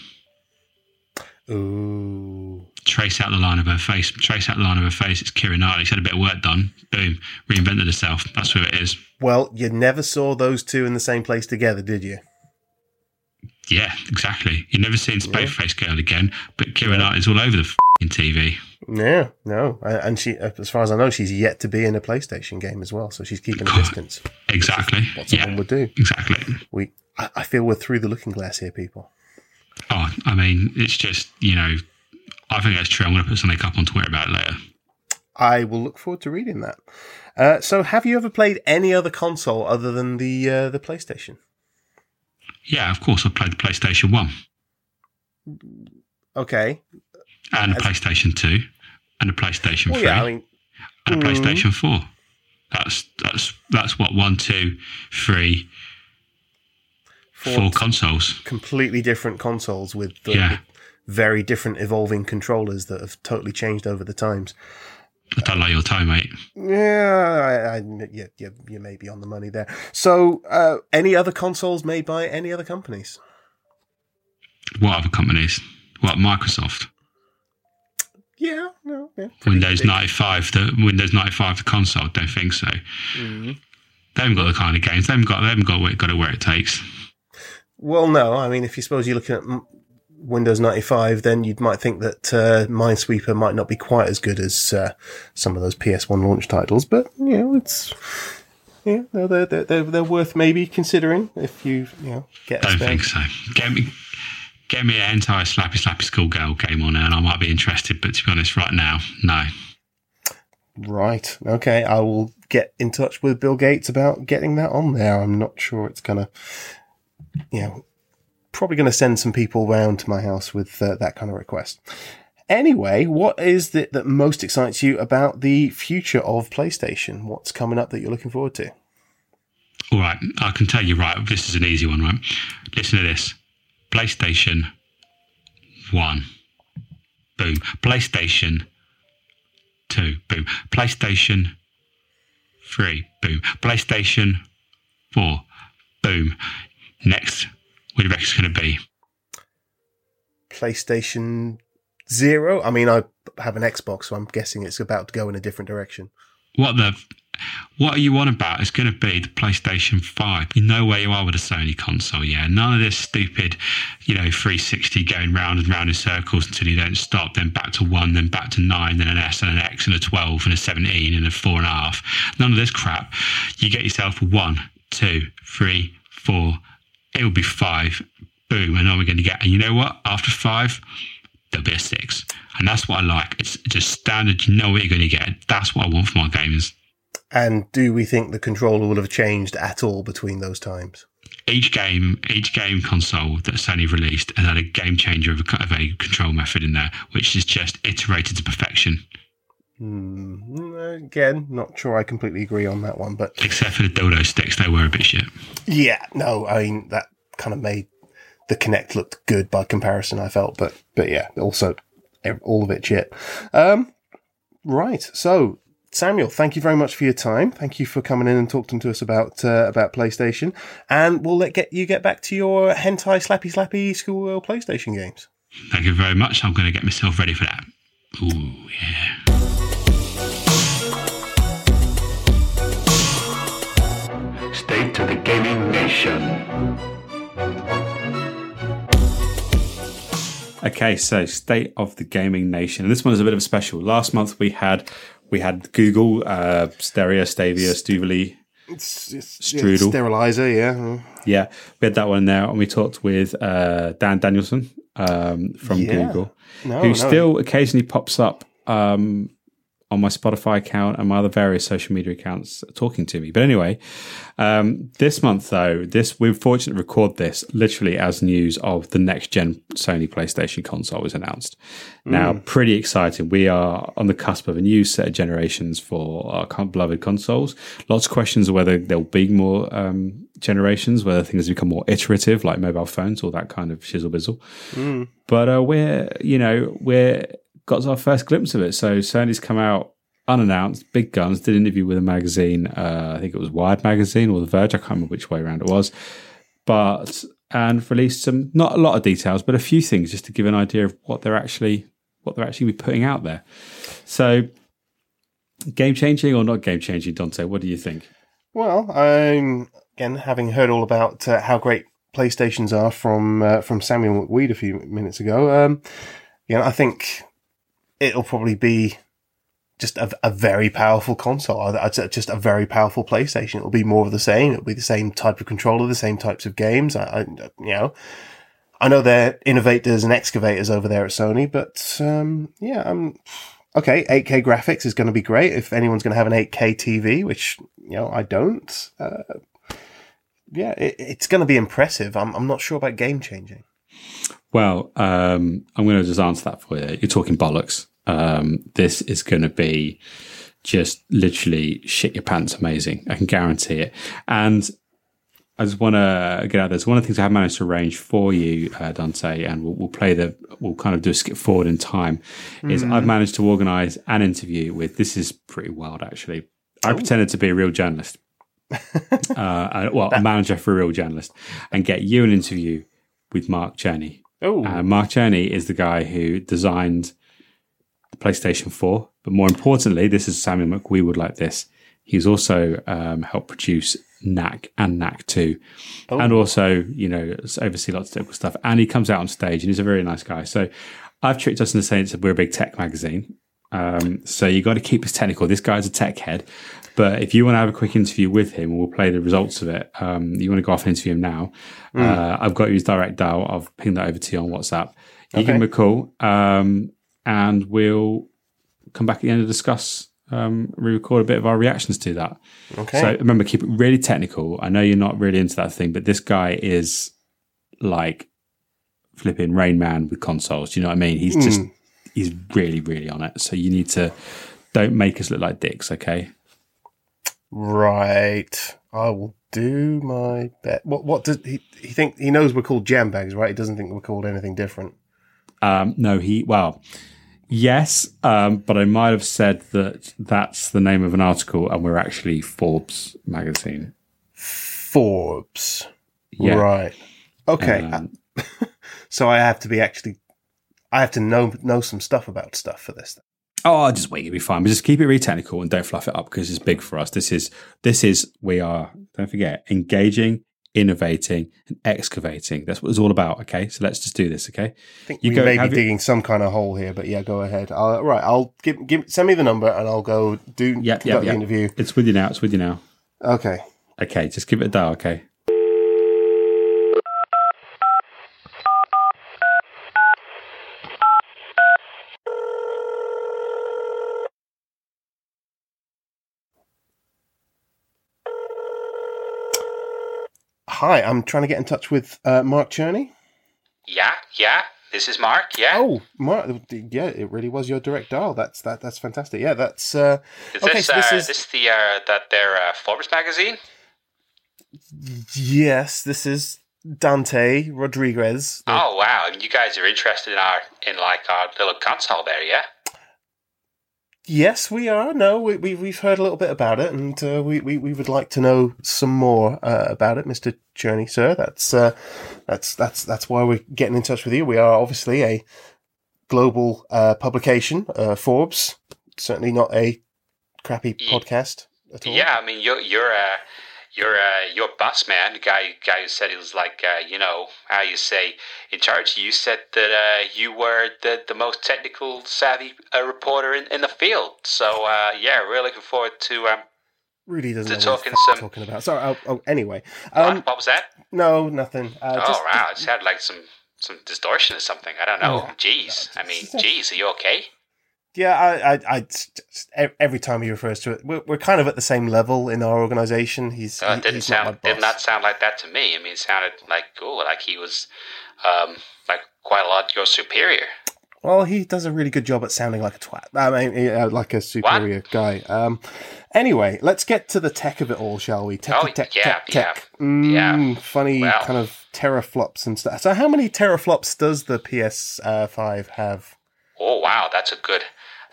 Ooh, Trace out the line of her face. Trace out the line of her face. It's Keira Knightley. She's had a bit of work done. Boom, reinvented herself. That's who it is. well, you never saw those two in the same place together, did you? Yeah, exactly. You've never seen Space Face Girl again, but Keira Knightley's all over the fing TV. Yeah, no, Uh, and she, as far as I know, she's yet to be in a PlayStation game as well, so she's keeping a distance. Exactly. What Yeah, someone would do. exactly. We, I, I feel we're through the looking glass here, people. Oh, I mean, it's just you know, I think that's true. I'm going to put something up on Twitter about it later. I will look forward to reading that. Uh, so, have you ever played any other console other than the uh, the PlayStation? Yeah, of course. I played the PlayStation One Okay. and the As- PlayStation Two and the PlayStation Well, Three yeah, I mean, and the Mhm. PlayStation Four. That's that's that's what one, two, three, four, consoles. completely different consoles with, the, Yeah. with very different evolving controllers that have totally changed over the times. I don't like your time, mate. Yeah, I, I, yeah, yeah, you may be on the money there. So, uh, any other consoles made by any other companies? What other companies? What Microsoft? Yeah, no, yeah. Windows 95, the Windows 95, the console. Don't think so. Mm-hmm. They haven't got the kind of games. They haven't got. They haven't got, got it where it takes. Well, no, I mean, if you suppose you're looking at Windows 95, then you might think that uh, Minesweeper might not be quite as good as uh, some of those PS1 launch titles, but you know, it's yeah, no, they're they're they're, worth maybe considering if you you know get. Don't think so. Get me, get me an entire slappy slappy schoolgirl game on, and I might be interested. But to be honest, right now, no. Right. Okay. I will get in touch with Bill Gates about getting that on there. I'm not sure it's gonna, you know, probably gonna send some people round to my house with uh, that kind of request. Anyway, what is it that most excites you about the future of PlayStation? What's coming up that you're looking forward to? All right, I can tell you. Right, this is an easy one. Right, listen to this. PlayStation One, boom. PlayStation Two, boom. PlayStation Three, boom. PlayStation Four, boom. Next, what do you reckon it's going to be? PlayStation Zero. I mean, I have an Xbox, so I'm guessing it's about to go in a different direction. What the? What are you on about? It's going to be the PlayStation 5. You know where you are with a Sony console, yeah? None of this stupid, you know, 360 going round and round in circles until you don't stop, then back to 1, then back to 9, then an S and an X and a 12 and a 17 and a 4.5. None of this crap. You get yourself a 1, 2, 3, 4. It'll be 5. Boom. And then we're going to get, and you know what? After 5, there'll be a 6. And that's what I like. It's just standard. You know what you're going to get. That's what I want for my gamers. And do we think the controller will have changed at all between those times? each game, each game console that Sony released has had a game changer of a, of a control method in there, which is just iterated to perfection. Hmm, again, not sure I completely agree on that one, but Except for the dodo sticks, they were a bit shit. yeah, no, I mean that kind of made the Kinect look good by comparison. I felt, but but yeah, also all of it shit. Um, right, so. Samuel, thank you very much for your time. Thank you for coming in and talking to us about uh, about PlayStation, and we'll let get you get back to your hentai slappy slappy school PlayStation games. Thank you very much. I'm going to get myself ready for that. Ooh, yeah. To the gaming nation. Okay, so state of the gaming nation. And this one is a bit of a special. Last month we had we had Google, uh, Stereo, Stavia, Stuvely. It's, it's, Strudel. sterilizer, yeah. Yeah, we had that one there, and we talked with uh, Dan Danielson um, from Yeah. Google, No, who no. still occasionally pops up um, on my Spotify account and my other various social media accounts talking to me. But anyway, um, this month though, this we're fortunate to record this literally as news of the next gen Sony PlayStation console was announced. Now, pretty exciting. We are on the cusp of a new set of generations for our beloved consoles. Lots of questions of whether there'll be more um, generations, whether things become more iterative, like mobile phones, all that kind of shizzle bizzle. But uh, we're, you know, we're got our first glimpse of it. So Sony's come out unannounced, big guns, did an interview with a magazine. Uh, I think it was Wired magazine or The Verge. I can't remember which way around it was. But and released some not a lot of details, but a few things just to give an idea of what they're actually what they're actually putting out there. So game changing or not game changing, Dante? What do you think? Well, I'm again having heard all about uh, how great PlayStations are from uh, from Samuel McWeed a few minutes ago. Um, you know, I think it'll probably be just a, a very powerful console. I'd say just a very powerful PlayStation. It'll be more of the same. It'll be the same type of controller, the same types of games. I, I you know, I know they're innovators and excavators over there at Sony, but um, yeah, I'm okay. 8K graphics is going to be great if anyone's going to have an 8K TV, which you know I don't. Uh, yeah, it, it's going to be impressive. I'm, I'm not sure about game changing. Well, um, I'm going to just answer that for you. You're talking bollocks. Um, this is going to be just literally shit your pants amazing. I can guarantee it. And I just want to get out there. So one of the things I have managed to arrange for you, uh, Dante, and we'll, we'll play the, we'll kind of do a skip forward in time, is I've managed to organise an interview with. This is pretty wild, actually. I pretended to be a real journalist, uh, well, a manager for a real journalist, and get you an interview with Mark Cerny. Oh, Uh, Mark Cerny is the guy who designed the PlayStation 4. But more importantly, this is Samuel McWee would like this. He's also um, helped produce Knack and Knack 2. And also, you know, oversee lots of technical stuff. And he comes out on stage and he's a very nice guy. So I've tricked us into saying that we're a big tech magazine. Um, so you got to keep it technical. This guy's a tech head. But if you want to have a quick interview with him, we'll play the results of it. Um, you want to go off and interview him now? Uh, I've got his direct dial. I've pinged that over to you on WhatsApp. You give him a call, um, and we'll come back at the end to discuss. Um, re-record a bit of our reactions to that. okay. So remember, keep it really technical. I know you're not really into that thing, but this guy is like flipping Rain Man with consoles. You know what I mean? He's just he's really, really on it. So you need to don't make us look like dicks, okay? right. I will do my best. What? What does he? He think he knows we're called jam bags, right? He doesn't think we're called anything different. Um, no, he well, yes, um, but I might have said that that's the name of an article, and we're actually Forbes magazine. Forbes. Yeah. Right. Okay. Um, so I have to be actually. I have to know know some stuff about stuff for this. Oh, just wait, you'll be fine. But just keep it really technical and don't fluff it up because it's big for us. This is this is we are. Don't forget, engaging, innovating, and excavating. That's what it's all about. Okay, so let's just do this. Okay, I think You we go- may be you- digging some kind of hole here, but yeah, go ahead. I'll, right, I'll give, give send me the number and I'll go do yeah, conduct yep, the interview. it's with you now. It's with you now. Okay. Okay, just give it a dial. Okay. Hi, I'm trying to get in touch with uh, Mark Cerny. Yeah, yeah. This is Mark. Yeah. Oh, Mark, yeah, it really was your direct dial. That's that. That's fantastic. Yeah, that's uh, is okay. this, so this uh, is this the uh, that their uh, Forbes magazine? yes, this is Dante Rodriguez. the- Oh wow! And you guys are interested in our in like our little console there, yeah? Yes, we are. No, we, we we've heard a little bit about it, and uh, we, we we would like to know some more uh, about it, Mister Journey, sir. That's uh, that's that's that's why we're getting in touch with you. We are obviously a global uh, publication, uh, Forbes. Certainly not a crappy podcast at all. Yeah, I mean you're you're uh, you're uh, your boss man, the guy guy who said he was like uh, you know how you say in charge. You said that uh, you were the the most technical savvy uh, reporter in, in the field. So uh, yeah, really looking forward to um. really doesn't To know what talking he's some- talking about. Sorry. Oh, oh anyway, um, what, what was that? no, nothing. Uh, oh just, wow, it sounded like some some distortion or something. I don't know. Jeez, I mean, jeez, are you okay? Yeah, I, I, I every time he refers to it, we're, we're kind of at the same level in our organization. He's, Uh, he- didn't he's sound my did not sound like that to me. I mean, it sounded like oh, like he was um, like quite a lot your superior. Well, he does a really good job at sounding like a twat. I mean, uh, like a superior guy. Um, anyway, let's get to the tech of it all, shall we? Tech, Oh, tech, yeah, tech, yeah, tech. Mm, yeah. Funny Well. kind of teraflops and stuff. So, how many teraflops does the PS5 have? Oh wow, that's a good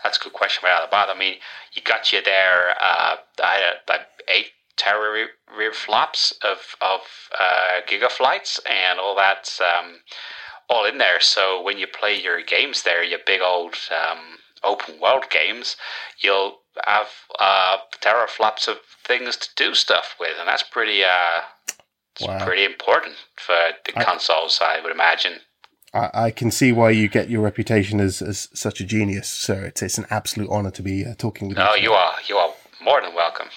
that's a good question right out of the. I mean, you got you there. Uh, I had like eight terra flops of of uh, gigaflights and all that's um, all in there. So when you play your games there, your big old um, open world games, you'll have uh, teraflops of things to do stuff with, and that's pretty uh, Wow. pretty important for the I- consoles, I would imagine. I, I can see why you get your reputation as, as such a genius, sir. It's, it's an absolute honor to be uh, talking with you. No, you are you are more than welcome.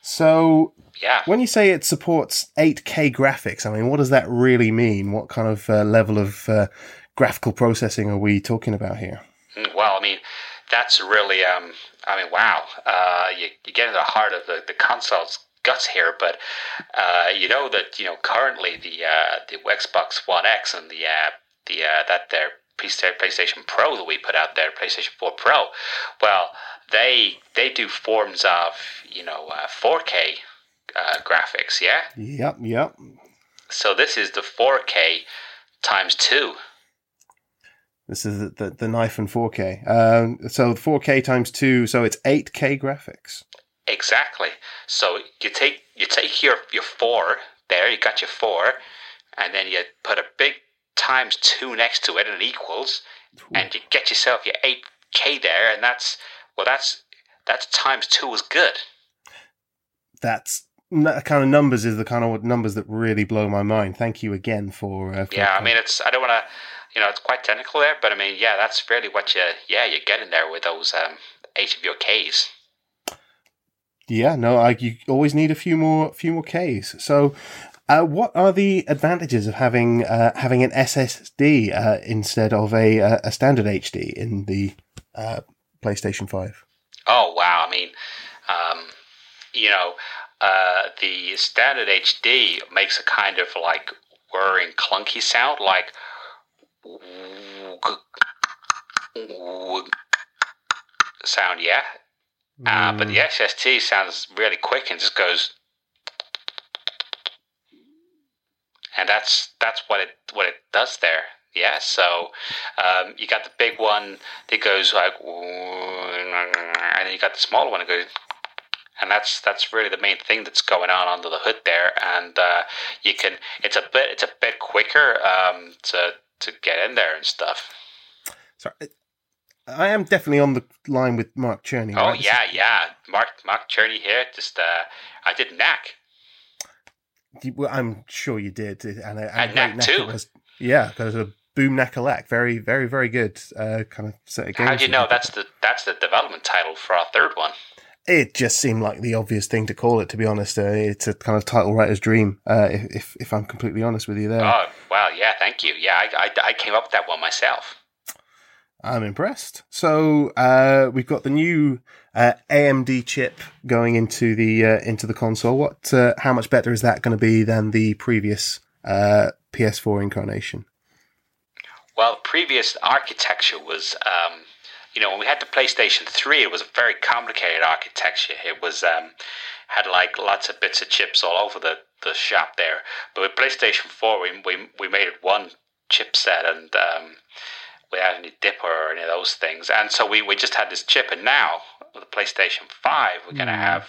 So, Yeah. when you say it supports 8K graphics, I mean, what does that really mean? What kind of uh, level of uh, graphical processing are we talking about here? Mm, Well, I mean, that's really, um, I mean, wow. Uh, you, you get into the heart of the, the console's guts here, but uh, you know that you know currently the uh, the Xbox One X and the uh, the uh, that their PlayStation Pro that we put out there, PlayStation 4 Pro. Well, they they do forms of you know uh, 4K uh, graphics. Yeah. Yep, yep. So this is the 4K times two. This is the, the, the knife and 4K. Um, so 4K times two, so it's 8K graphics. Exactly. So you take you take your your four there. You got your four, and then you put a big times two next to it, and it equals, and you get yourself your eight K there, and that's well, that's that's times two is good. That's that kind of numbers is the kind of numbers that really blow my mind. Thank you again for. Uh, for Yeah, I mean it's I don't want to, you know, it's quite technical there, but I mean yeah, that's really what you yeah you're getting there with those um eight of your Ks. Yeah, no, I, you always need a few more, few more Ks. So, uh, what are the advantages of having uh, having an SSD uh, instead of a uh, a standard HD in the uh, PlayStation Five? Oh wow! I mean, um, you know, uh, the standard HD makes a kind of like whirring, clunky sound, like sound. Yeah, uh, but the SSD sounds really quick and just goes, and that's that's what it what it does there. Yeah, so um, you got the big one that goes like, and then you got the smaller one that goes, and that's that's really the main thing that's going on under the hood there. And uh, you can it's a bit it's a bit quicker um, to to get in there and stuff. Sorry, I am definitely on the line with Mark Cerny. Oh right? Yeah, yeah. Mark Mark Cerny here. Just uh, I did knack. Is- you- well, I'm sure you did, and a, And a Knack great too. was. Yeah, because a boom knakalak, very, very, very good. Uh, kind of set of games. How do you know that's the that's the development title for our third one? It just seemed like the obvious thing to call it. To be honest, uh, it's a kind of title writer's dream. Uh, if, if if I'm completely honest with you, there, Oh wow, yeah, thank you. Yeah, I, I, I came up with that one myself. I'm impressed. So uh, we've got the new uh, AMD chip going into the uh, into the console. What? Uh, how much better is that going to be than the previous uh, PS4 incarnation? Well, previous architecture was, um, you know, when we had the PlayStation 3, it was a very complicated architecture. It was, um, had like lots of bits of chips all over the, the shop there. But with PlayStation 4, we, we, we made it one chipset and um, without any dipper or any of those things. And so we, we just had this chip. And now, with the PlayStation 5, we're going to have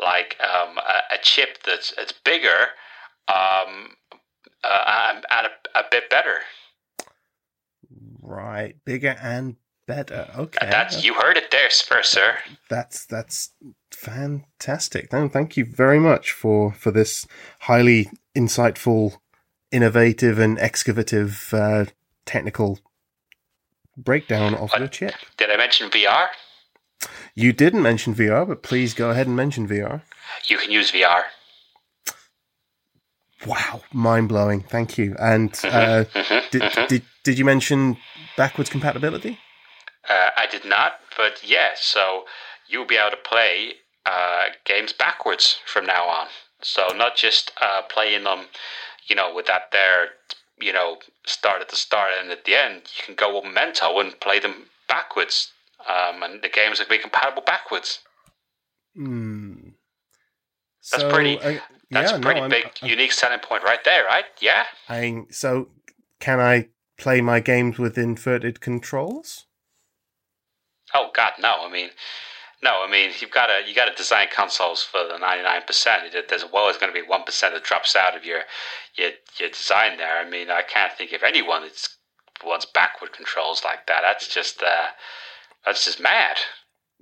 like um, a, a chip that's it's bigger um, uh, and, and a, a bit better. Right, bigger and better. Okay, That's you heard it there first, sir. that's that's fantastic. No, thank you very much for for this highly insightful, innovative, and excavative uh, technical breakdown of your chip. Did I mention VR? You didn't mention VR, but please go ahead and mention VR. You can use VR. Wow, mind blowing. Thank you. And uh, did, did did you mention backwards compatibility? Uh, I did not, but yeah. So you'll be able to play uh, games backwards from now on. So not just uh, playing them, you know, with that there, you know, start at the start and at the end. You can go with Memento and play them backwards, um, and the games will be compatible backwards. Hmm. That's So, pretty- uh, That's yeah, a pretty no, I'm- big, I'm- unique selling point right there, right? Yeah. I, so, can I play my games with inverted controls? Oh God, no! I mean, no. I mean, you've got to you got to design consoles for the ninety nine percent. There's always going to be one percent that drops out of your your your design there. I mean, I can't think of anyone that's wants backward controls like that. That's just uh, that's just mad.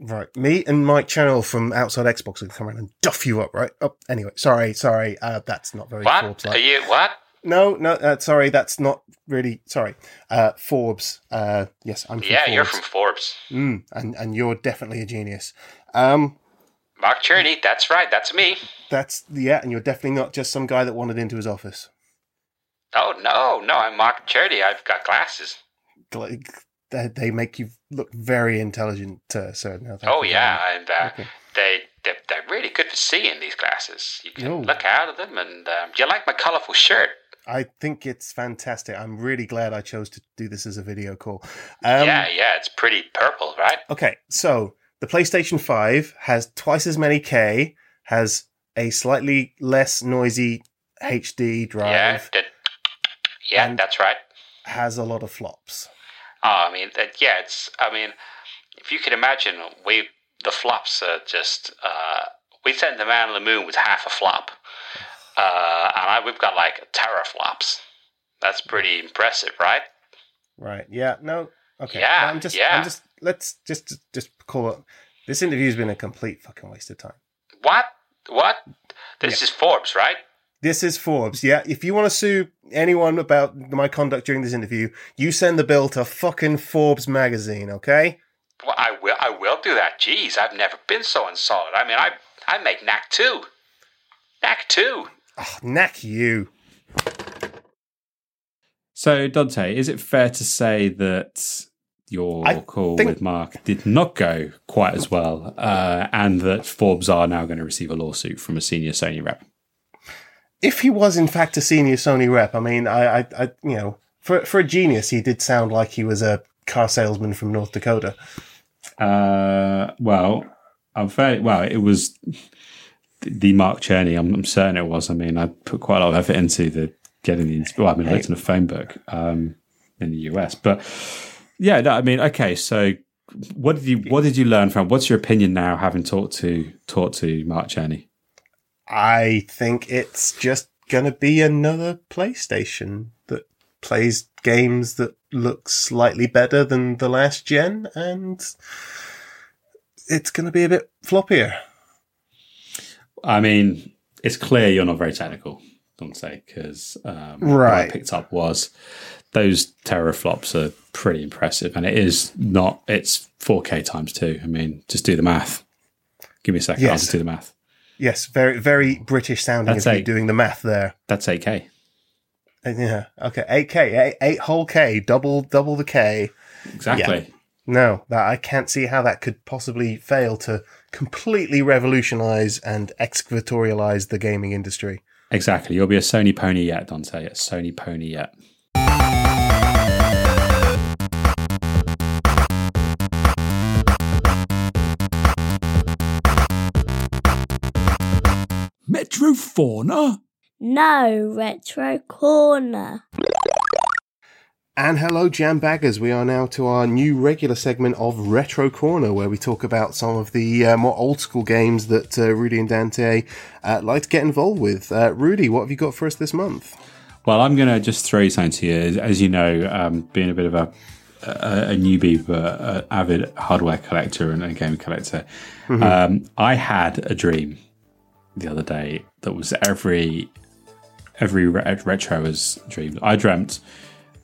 Right, me and Mike Channell from Outside Xbox will come around and duff you up, right? Oh, anyway, sorry, sorry. Uh, that's not very What are you? What? No, no, uh, sorry, that's not really. Sorry, uh, Forbes. Uh, yes, I'm. From Yeah, Forbes. you're from Forbes. Mm, and and you're definitely a genius. Um, Mark Cerny. That's right. That's me. that's yeah, and you're definitely not just some guy that wandered into his office. Oh no, no. I'm Mark Cerny. I've got glasses. Gl- They, make you look very intelligent, uh, sir. No, Oh very yeah, and uh, Okay. they they're, they're really good for seeing these glasses. You can Oh. look out of them, and um, do you like my colorful shirt? I think it's fantastic. I'm really glad I chose to do this as a video call. Um, yeah, yeah, it's pretty purple, right? Okay, so the PlayStation 5 has twice as many K, has a slightly less noisy HD drive. Yeah, that, yeah, that's right. has a lot of flops. Oh, I mean, that, yeah, it's. I mean, if you could imagine, we the flops are just. Uh, we sent the man on the moon with half a flop, uh, and I, we've got like teraflops. That's pretty impressive, right? Right. Yeah. No. Okay. Yeah, I'm just. yeah. I'm just. Let's just just call it. This interview's been a complete fucking waste of time. What? What? This is Forbes, right? This is Forbes. Yeah. If you want to sue anyone about my conduct during this interview, you send the bill to fucking Forbes magazine. Okay. Well, I will. I will do that. Jeez, I've never been so insulted. I mean, I I make knack two, knack two. Oh, knack you. So, Dante, is it fair to say that your I call think- with Mark did not go quite as well, uh, and that Forbes are now going to receive a lawsuit from a senior Sony rep? If he was in fact a senior Sony rep, I mean, I, I, I you know, for for a genius, he did sound like he was a car salesman from North Dakota. Uh, well, I'm fairly well. It was the Mark Cerny. I'm, I'm certain it was. I mean, I put quite a lot of effort into the getting the. Well, I mean, I in a phone book um, in the US, but yeah, no, I mean, okay. So, what did you what did you learn from? What's your opinion now, having talked to talked to Mark Cerny? I think it's just gonna be another PlayStation that plays games that look slightly better than the last gen, and it's gonna be a bit floppier. I mean, it's clear you're not very technical, don't say, because um, what I picked up was those teraflops are pretty impressive, and it is not. It's 4K times two. I mean, just do the math. Give me a second. I'll just do the math. Yes, very very British sounding That's you're doing the math there. That's 8K. Uh, Yeah. Okay. Eight K. Eight, eight whole K. Double double the K. Exactly. No, that I can't see how that could possibly fail to completely revolutionize and exquatorialize the gaming industry. Exactly. You'll be a Sony pony yet, Dante. A Sony pony yet. Metrofauna? No, Retro Corner. And hello, jam baggers. We are now to our new regular segment of Retro Corner, where we talk about some of the uh, more old school games that uh, Rudy and Dante uh, like to get involved with. Uh, Rudy, what have you got for us this month? Well, I'm going to just throw something to you. As, you know, um, being a bit of a, a, a newbie, but an avid hardware collector and a game collector, um, I had a dream the other day that was every every re- retro's dream. I dreamt,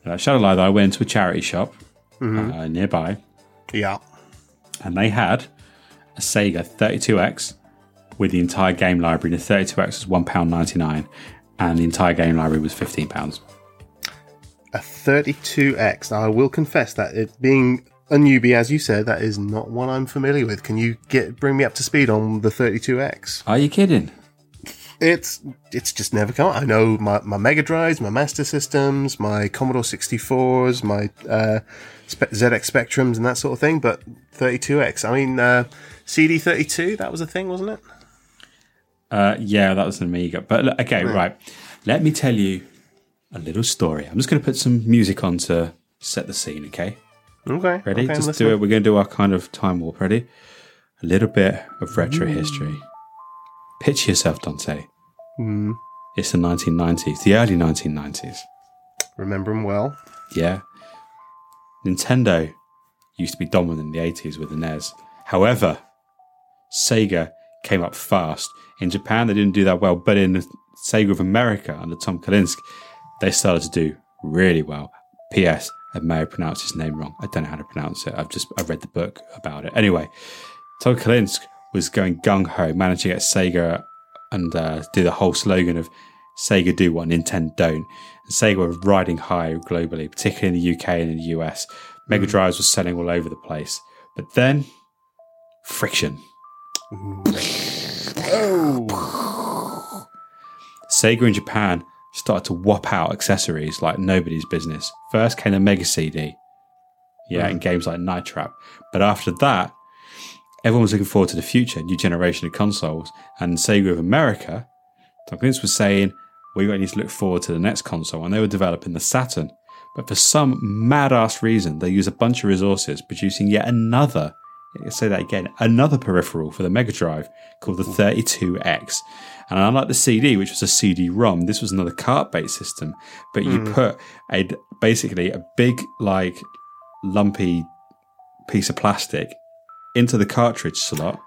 uh, shadow lie that I went to a charity shop uh, nearby, Yeah. and they had a Sega 32X with the entire game library. The 32X was £1.99, and the entire game library was £15. A 32X. Now, I will confess that it being a newbie, as you said, that is not one I'm familiar with. Can you get bring me up to speed on the 32X? Are you kidding? It's it's just never come. I know my, my Mega Drives, my Master Systems, my Commodore 64s, my uh, ZX Spectrums, and that sort of thing. But 32X. I mean, uh, CD32. That was a thing, wasn't it? Uh, yeah, that was an Amiga. But look, okay, right. Let me tell you a little story. I'm just going to put some music on to set the scene. Okay, Okay. ready? Okay, just do it. We're going to do our kind of time warp. Ready? A little bit of retro history. Picture yourself, Dante. Hmm. It's the 1990s, the early 1990s. Remember them well. Yeah. Nintendo used to be dominant in the 80s with the NES. However, Sega came up fast. In Japan, they didn't do that well, but in Sega of America under Tom Kalinske, they started to do really well. P.S. I may have pronounced his name wrong. I don't know how to pronounce it. I've just I read the book about it. Anyway, Tom Kalinske was going gung ho, managed to get Sega and uh, do the whole slogan of Sega do what Nintendo don't. And Sega were riding high globally, particularly in the UK and in the US. Mega Drives were selling all over the place. But then, friction. Oh. Sega in Japan started to whop out accessories like nobody's business. First came the Mega CD, yeah, and games like Night Trap. But after that, everyone was looking forward to the future, new generation of consoles. And Sega of America, Clintz was saying, we need to look forward to the next console. And they were developing the Saturn. But for some mad ass reason, they use a bunch of resources producing yet another, say that again, another peripheral for the Mega Drive called the 32X. And unlike the CD, which was a CD-ROM, this was another cart-based system. But you hmm. put a basically a big like lumpy piece of plastic into the cartridge slot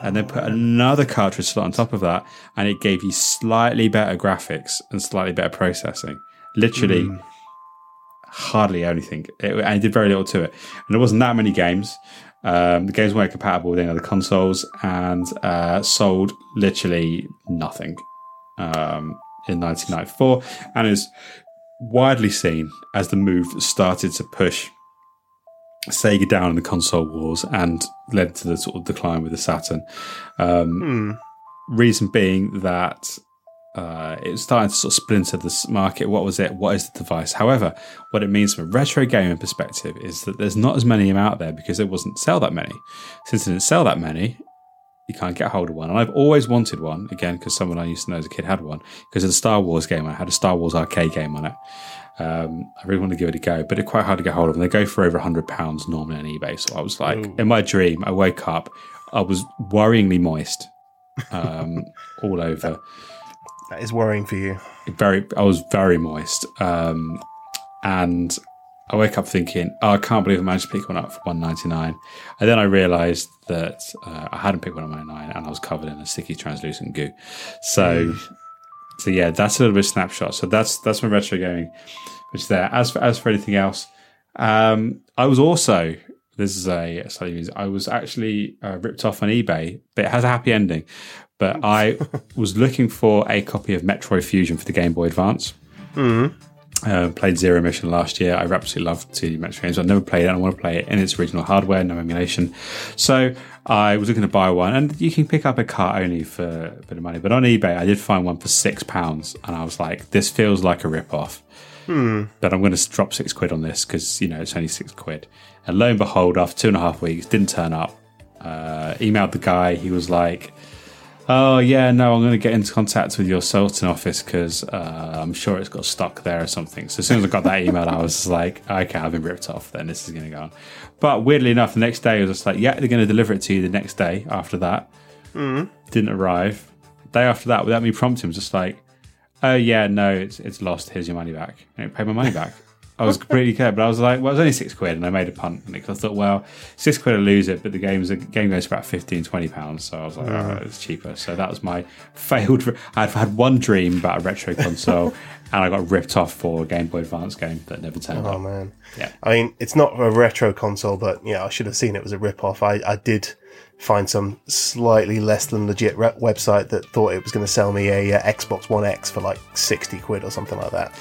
and then put another cartridge slot on top of that and it gave you slightly better graphics and slightly better processing. Literally hardly anything. It, and it did very little to it. And there wasn't that many games. Um, the games weren't compatible with any other consoles and uh, sold literally nothing um, in 1994 and is widely seen as the move that started to push Sega down in the console wars and led to the sort of decline with the Saturn. Um, Reason being that uh, it was starting to sort of splinter this market. What was it? What is the device? However, what it means from a retro gaming perspective is that there's not as many of them out there because it wasn't sell that many. Since it didn't sell that many, you can't get hold of one. And I've always wanted one, again, because someone I used to know as a kid had one, because of the Star Wars game. I had a Star Wars arcade game on it. Um, I really want to give it a go, but it's quite hard to get hold of. And they go for over £100 normally on eBay. So I was like, in my dream, I woke up, I was worryingly moist um, all over. That is worrying for you. Very, I was very moist. Um, and I wake up thinking, oh, I can't believe I managed to pick one up for one ninety nine. And then I realised that uh, I hadn't picked one up my nine, and I was covered in a sticky, translucent goo. So, so yeah, that's a little bit of snapshot. So that's that's my retro gaming, which is there. As for as for anything else, um, I was also this is a slightly. I was actually uh, ripped off on eBay, but it has a happy ending. But I was looking for a copy of Metroid Fusion for the Game Boy Advance. Uh, played Zero Mission last year. I absolutely loved 2D Metroid games. I've never played it. I want to play it in its original hardware, no emulation. So I was looking to buy one, and you can pick up a cart only for a bit of money. But on eBay, I did find one for six pounds, and I was like, "This feels like a rip off." But I'm going to drop six quid on this because you know it's only six quid. And lo and behold, after two and a half weeks, didn't turn up. Uh, emailed the guy. He was like, "Oh yeah, no, I'm going to get into contact with your Sultan office because uh, I'm sure it's got stuck there or something." So as soon as I got that email, I was like, "Okay, I've been ripped off. Then this is going to go on." But weirdly enough, the next day I was just like, "Yeah, they're going to deliver it to you the next day." After that, didn't arrive. Day after that, without me prompting, was just like, "Oh yeah, no, it's it's lost. Here's your money back." And it paid my money back. I was completely clear, but I was like, "Well, it was only six quid," and I made a punt on it 'cause I thought, "Well, six quid, I lose it." But the game's the game goes for about 15, 20 pounds, so I was like, "All right, it's cheaper." So that was my failed. I'd had one dream about a retro console, and I got ripped off for a Game Boy Advance game that never turned Oh up. Oh man. Yeah. I mean, it's not a retro console, but yeah, I should have seen it was a rip off. I, I did find some slightly less than legit re- website that thought it was going to sell me a uh, Xbox One X for like 60 quid or something like that.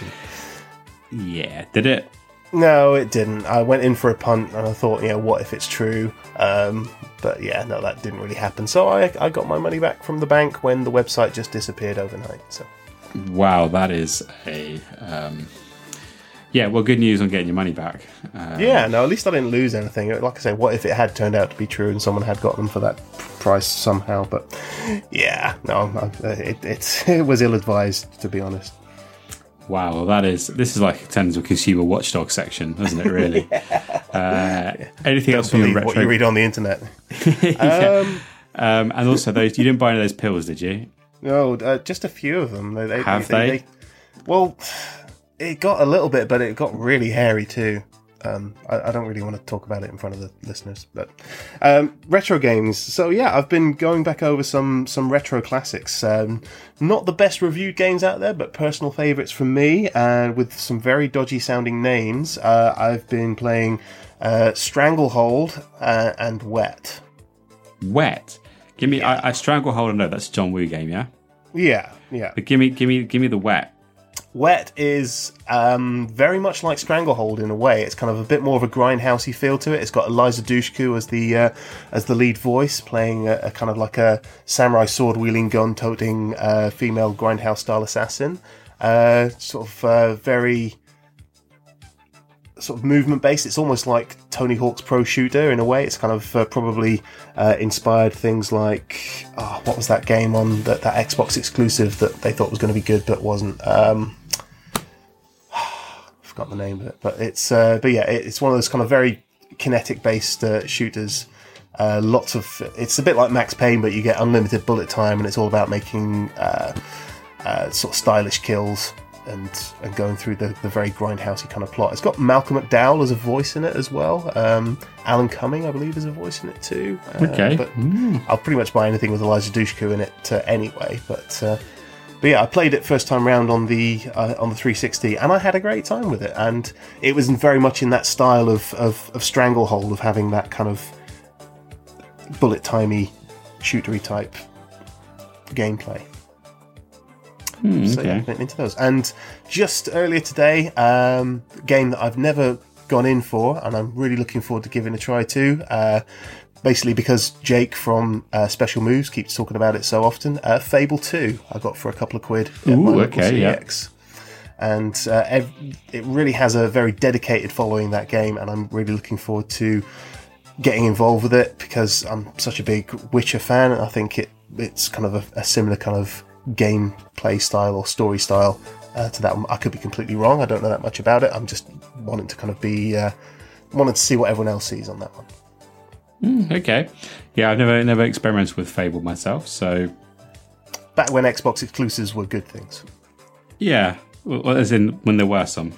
Yeah, did it? No, it didn't. I went in for a punt and I thought, you know, what if it's true? Um, but yeah, no, that didn't really happen. So I, I got my money back from the bank when the website just disappeared overnight. So Wow, that is a um, yeah. Well, good news on getting your money back. Uh, yeah, no, at least I didn't lose anything. Like I say, what if it had turned out to be true and someone had got them for that price somehow? But yeah, no, I- it, it was ill advised to be honest. Wow, well, that is this is like turns into a consumer watchdog section, doesn't it? Really. uh, anything else from the retro? what you read on the internet. Um, and also, those you didn't buy any of those pills, did you? No, uh, just a few of them. They, they, Have they? well, it got a little bit, but it got really hairy too. Um, I, I don't really want to talk about it in front of the listeners, but um, retro games. So yeah, I've been going back over some some retro classics. Um, not the best reviewed games out there, but personal favourites from me, and with some very dodgy sounding names. Uh, I've been playing uh, Stranglehold uh, and Wet. Wet. Give me. I, I stranglehold. No, that's a John Woo game, yeah. Yeah, yeah. But give me, give me, give me the wet. Wet is um, very much like Stranglehold in a way. It's kind of a bit more of a grindhousey feel to it. It's got Eliza Dushku as the uh, as the lead voice, playing a, a kind of like a samurai sword wielding, gun toting uh, female grindhouse style assassin. Uh, sort of uh, very sort of movement based. It's almost like Tony Hawk's Pro Shooter in a way. It's kind of uh, probably uh, inspired things like oh, what was that game on that, that Xbox exclusive that they thought was going to be good but wasn't. Um, forgot the name of it, but it's uh, but yeah, it's one of those kind of very kinetic based uh, shooters. Uh, lots of it's a bit like Max Payne, but you get unlimited bullet time, and it's all about making uh, uh, sort of stylish kills and and going through the, the very grindhousey kind of plot. It's got Malcolm McDowell as a voice in it as well. Um, Alan Cumming, I believe, is a voice in it too. Uh, Okay. but I'll pretty much buy anything with Eliza Dushku in it uh, anyway. But uh, but yeah, I played it first time round on the uh, on the 360, and I had a great time with it. And it was very much in that style of of, of Stranglehold, of having that kind of bullet timey, shootery type gameplay. So yeah, okay. went into those. And just earlier today, um, game that I've never gone in for, and I'm really looking forward to giving a try to. Uh, basically, because Jake from uh, Special Moves keeps talking about it so often. Uh, Fable Two, I got for a couple of quid. at Ooh, my okay, yeah. CeX. And uh, ev- it really has a very dedicated following that game, and I'm really looking forward to getting involved with it because I'm such a big Witcher fan. and I think it it's kind of a, a similar kind of gameplay style or story style uh, to that one. I could be completely wrong. I don't know that much about it. I'm just wanting to kind of be uh, wanting to see what everyone else sees on that one. Okay. Yeah, I've never never experimented with Fable myself, so Back when Xbox exclusives were good things, yeah. Well, as in when there were some.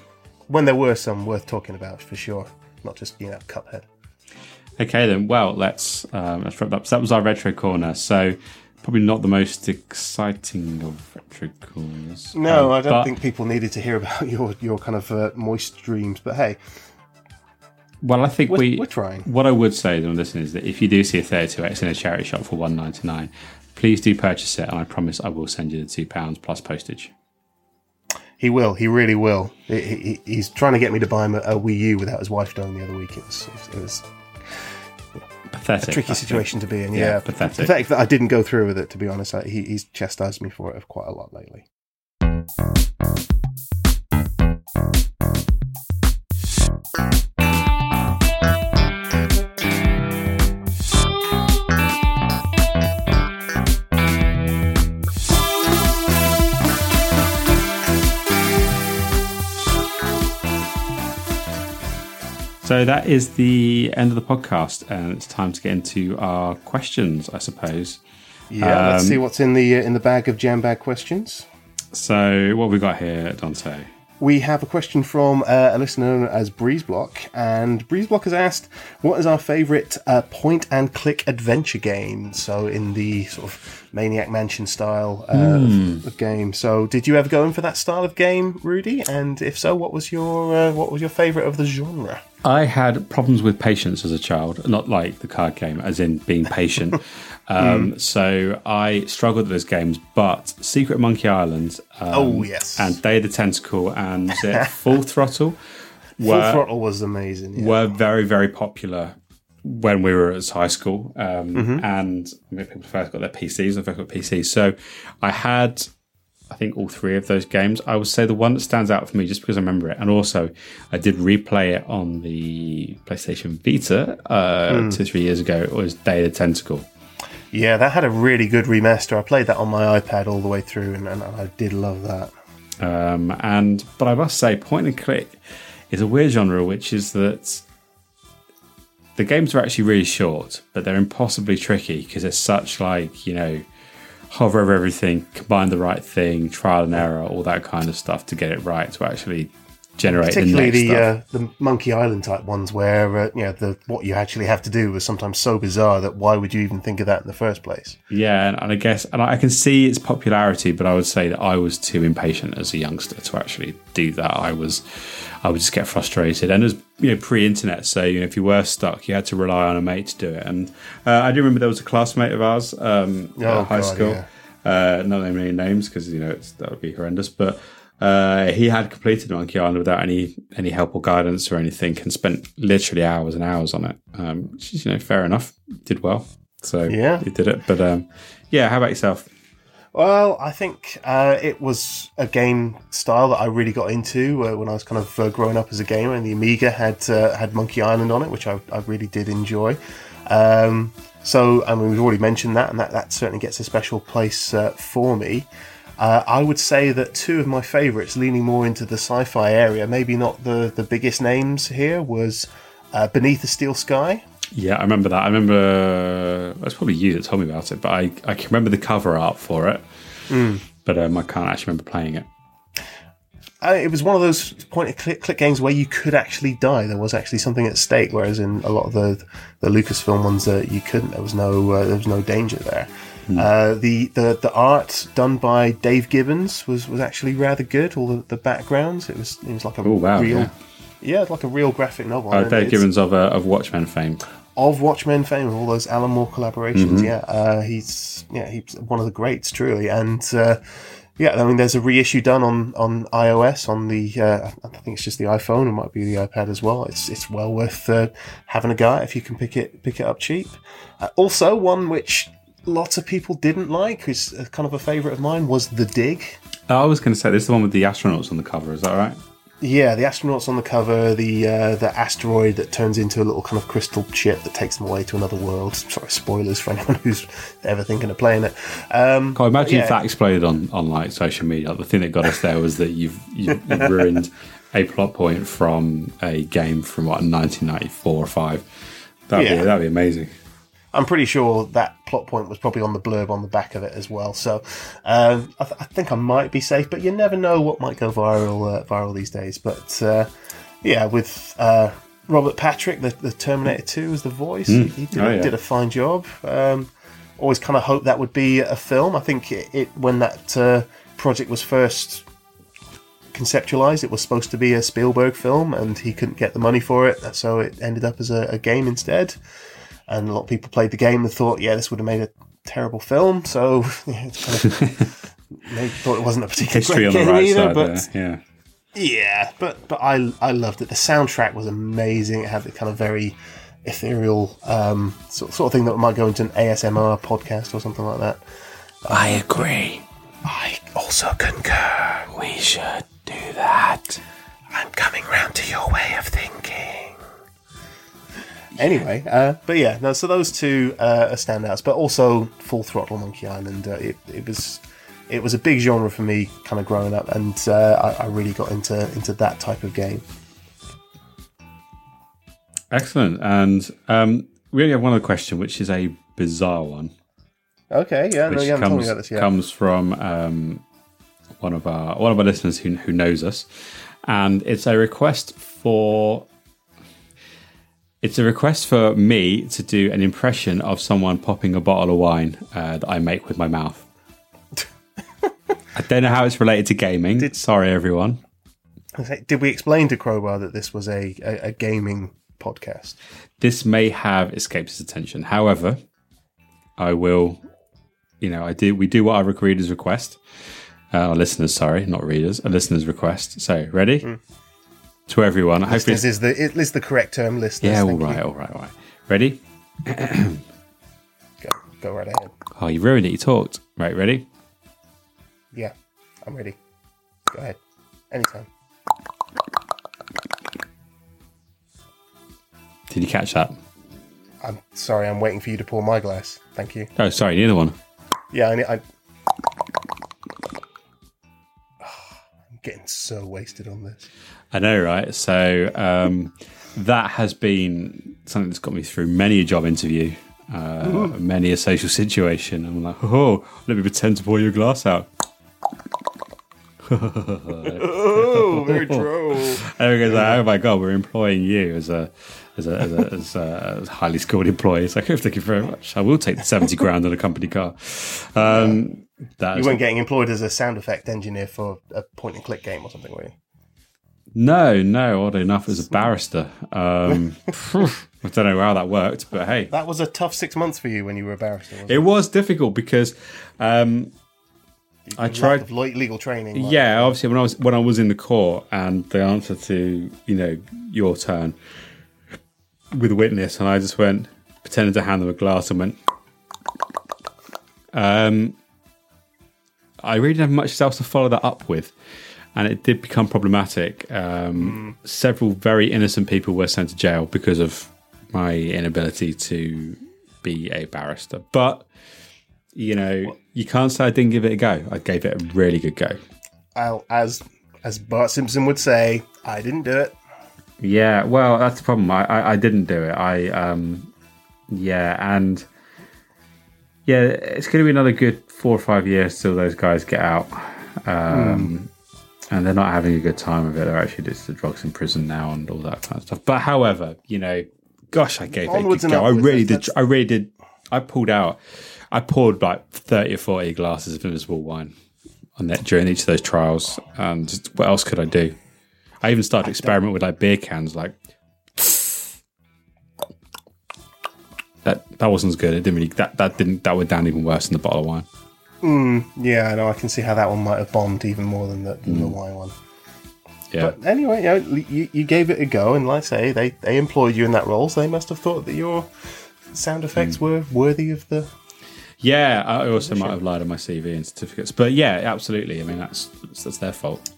when there were some worth talking about for sure, not just you know Cuphead. Okay then. Well, let's um, let's wrap up. So that was our retro corner. So probably not the most exciting of retro corners. No, Um, I don't but- think people needed to hear about your your kind of uh, moist dreams. But hey, Well, I think we're, we we're trying. What I would say to the listeners is that if you do see a 32x in a charity shop for one ninety nine, please do purchase it, and I promise I will send you the two pounds plus postage. He will. He really will. He, he, he's trying to get me to buy him a, a Wii U without his wife knowing the other week. It was, it was Pathetic. a tricky situation to be in. Yeah, Yeah, pathetic. Pathetic that I didn't go through with it. To be honest, I, he, he's chastised me for it quite a lot lately. So that is the end of the podcast, and it's time to get into our questions, I suppose. Yeah, let's Um, see what's in the uh, in the bag of jam bag questions. So what have we got here, Dante? We have a question from uh, a listener known as Breezeblock, and Breezeblock has asked, "What is our favourite uh, point and click adventure game?" So in the sort of Maniac Mansion style uh, of, of game. So did you ever go in for that style of game, Rudy? And if so, what was your uh, what was your favourite of the genre? I had problems with patience as a child, not like the card game, as in being patient. um, So I struggled with those games, but Secret Monkey Island, um, Oh, yes. and Day of the Tentacle, and Full Throttle Full Throttle was amazing. Yeah. were very, very popular when we were at high school. Um, And I mean, people first got their PCs, I first got PCs. So I had, I think, all three of those games. I would say the one that stands out for me, just because I remember it, and also I did replay it on the PlayStation Vita uh, two, three years ago, It was Day of the Tentacle. yeah, that had a really good remaster. I played that on my iPad all the way through, and, and I did love that. Um, and but I must say, point and click is a weird genre, which is that the games are actually really short, but they're impossibly tricky because it's such like you know hover over everything, combine the right thing, trial and error, all that kind of stuff to get it right to actually generate the particularly next the stuff. uh, the Monkey Island type ones, where uh, you know the what you actually have to do is sometimes so bizarre that why would you even think of that in the first place? Yeah, and, and I guess, and I can see its popularity, but I would say that I was too impatient as a youngster to actually do that. I was, I would just get frustrated, and was you know pre-internet, so you know if you were stuck, you had to rely on a mate to do it. And uh, I do remember there was a classmate of ours um, Oh, at high God, school. yeah. Uh, not naming any names because you know it's, that would be horrendous, but. Uh, he had completed Monkey Island without any any help or guidance or anything, and spent literally hours and hours on it. Um, which is, you know, fair enough. Did well, so Yeah. he did it. But um, yeah, how about yourself? Well, I think uh, it was a game style that I really got into uh, when I was kind of uh, growing up as a gamer, and the Amiga had uh, had Monkey Island on it, which I, I really did enjoy. Um, so, I mean, we've already mentioned that, and that, that certainly gets a special place uh, for me. Uh, I would say that two of my favourites, leaning more into the sci-fi area, maybe not the, the biggest names here, was Beneath the Steel Sky. Yeah, I remember that. I remember it was probably you that told me about it, but I, I can remember the cover art for it. But um, I can't actually remember playing it. Uh, it was one of those point and click, click games where you could actually die. There was actually something at stake, whereas in a lot of the the Lucasfilm ones, uh, you couldn't. There was no uh, there was no danger there. Uh, the, the the art done by Dave Gibbons was, was actually rather good. All the, the backgrounds, it was it was like a Oh, wow, real yeah. yeah, like a real graphic novel. And Dave Gibbons of uh, of Watchmen fame. Of Watchmen fame and all those Alan Moore collaborations. Mm-hmm. Yeah, uh, he's yeah he's one of the greats truly, and uh, yeah, I mean there's a reissue done on on iOS on the uh, I think it's just the iPhone. It might be the iPad as well. It's it's well worth uh, having a go at if you can pick it pick it up cheap. Uh, also, one which lots of people didn't like, who's uh, kind of a favourite of mine, was The Dig. Oh, I was going to say this is the one with the astronauts on the cover. Is that right? Yeah, the astronauts on the cover, the uh, the asteroid that turns into a little kind of crystal chip that takes them away to another world. Sorry, spoilers for anyone who's ever thinking of playing it. Um, imagine yeah. if that exploded on, on like social media. The thing that got us there was that you've you've, you've ruined a plot point from a game from what 1994 or five. That'd Yeah. be that'd be amazing. I'm pretty sure that plot point was probably on the blurb on the back of it as well. So um, I, th- I think I might be safe, but you never know what might go viral uh, viral these days. But uh, yeah, with uh, Robert Patrick, the, the Terminator 2 as the voice, he, he did, Oh, yeah. did a fine job. Um, always kind of hoped that would be a film. I think it, it when that uh, project was first conceptualized, it was supposed to be a Spielberg film, and he couldn't get the money for it, so it ended up as a, a game instead. And a lot of people played the game and thought, yeah, this would have made a terrible film. So yeah, it's kind of, maybe thought it wasn't a particularly History great on the game right either, side but there. Yeah. yeah, but but I I loved it. The soundtrack was amazing. It had the kind of very ethereal um, sort, sort of thing that might go into an ASMR podcast or something like that. I agree. I also concur. We should do that. I'm coming round to your way of thinking. Anyway, uh, but yeah, no. So those two uh, are standouts, but also Full Throttle Monkey Island. Uh, it, it was it was a big genre for me, kind of growing up, and uh, I, I really got into into that type of game. Excellent. And um, we only have one other question, which is a bizarre one, Okay, yeah, no, which you haven't told me comes about this yet. comes from um, one of our one of our listeners who who knows us, and it's a request for. It's a request for me to do an impression of someone popping a bottle of wine uh, that I make with my mouth. I don't know how it's related to gaming. Sorry, everyone. Did we explain to Crowbar that this was a, a, a gaming podcast? this may have escaped his attention. However, I will, you know, I do. We do what our readers request. Uh, our listeners, sorry, not readers, a listeners request. So, ready? To everyone, I hope This is the it is the correct term, listeners. yeah. All right, all right, all right. Ready? Go, go right ahead. Oh, you ruined it. You talked. Right, ready? Yeah, I'm ready. Go ahead. Anytime. Did you catch that? I'm sorry. I'm waiting for you to pour my glass. Thank you. Oh, sorry, the other one. Yeah, I. I I'm getting so wasted on this. I know, right? So um, that has been something that's got me through many a job interview, uh, many a social situation. I'm like, oh, let me pretend to pour your glass out. Oh, very true. Everyone's like, oh my god, we're employing you as a as a, as a, as a, as a highly skilled employee. It's like, oh, thank you very much. I will take the seventy grand on a company car. Um, that You is- weren't getting employed as a sound effect engineer for a point and click game or something, were you? No, no. Odd enough, as a barrister. Um, I don't know how that worked, but hey, That was a tough six months for you when you were a barrister. Wasn't it? It was difficult because um, I tried. legal training. like- Yeah, obviously when I was when I was in the court and the answer to you know your turn with a witness, and I just went pretended to hand them a glass and went. Um, I really didn't have much else to follow that up with, and it did become problematic. Um, Several very innocent people were sent to jail because of my inability to be a barrister. But you know, you can't say I didn't give it a go. I gave it a really good go. I'll, as as Bart Simpson would say, I didn't do it. Yeah, well, that's the problem. I, I, I didn't do it. I um, yeah, and yeah, it's going to be another good four or five years till those guys get out, um, and they're not having a good time of it. They're actually just the drugs in prison now and all that kind of stuff. But however, you know, gosh, I gave Onwards it a good go. I really did. I really did. I pulled out. I poured like thirty or forty glasses of Invincible wine on that during each of those trials. And just, what else could I do? I even started to experiment with like beer cans, like that. That wasn't as good. It didn't really. That that didn't. That went down even worse than the bottle of wine. Hmm, yeah, I know. I can see how that one might have bombed even more than the, than the hmm. wine one. Yeah, But anyway, you, know, you, you gave it a go, and like I say, they, they employed you in that role, so they must have thought that your sound effects hmm. were worthy of the. yeah. I also might have lied on my CV and certificates, but yeah, absolutely. I mean, that's that's, that's their fault.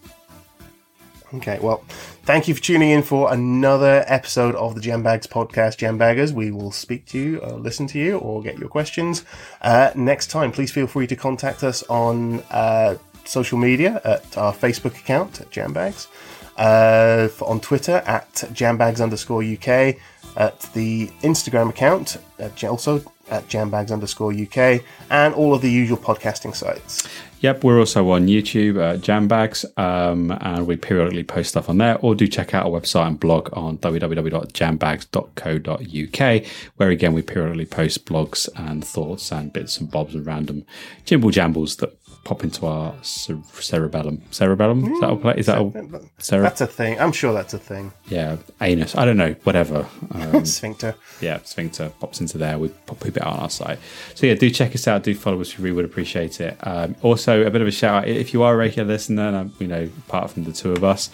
Okay, well, thank you for tuning in for another episode of the Jambags podcast, Jambaggers. We will speak to you, or listen to you, or get your questions uh, next time. Please feel free to contact us on uh, social media at our Facebook account at Jambags, uh, on Twitter at Jambags underscore UK, at the Instagram account at, also at Jambags underscore UK, and all of the usual podcasting sites. Yep, we're also on YouTube, uh, Jambags, um, and we periodically post stuff on there. Or do check out our website and blog on www.jambags.co.uk, where again we periodically post blogs and thoughts and bits and bobs and random jimble jambles that pop into our cer- cerebellum. Cerebellum? Is that a play? Is that a cere- That's a thing. I'm sure that's a thing. yeah anus? I don't know. Whatever. Um, Sphincter. yeah, Sphincter pops into there. We pop a bit on our site. So yeah, do check us out. Do follow us. We really would appreciate it. Um, also, a bit of a shout out if you are a regular listener, and um, you know, apart from the two of us,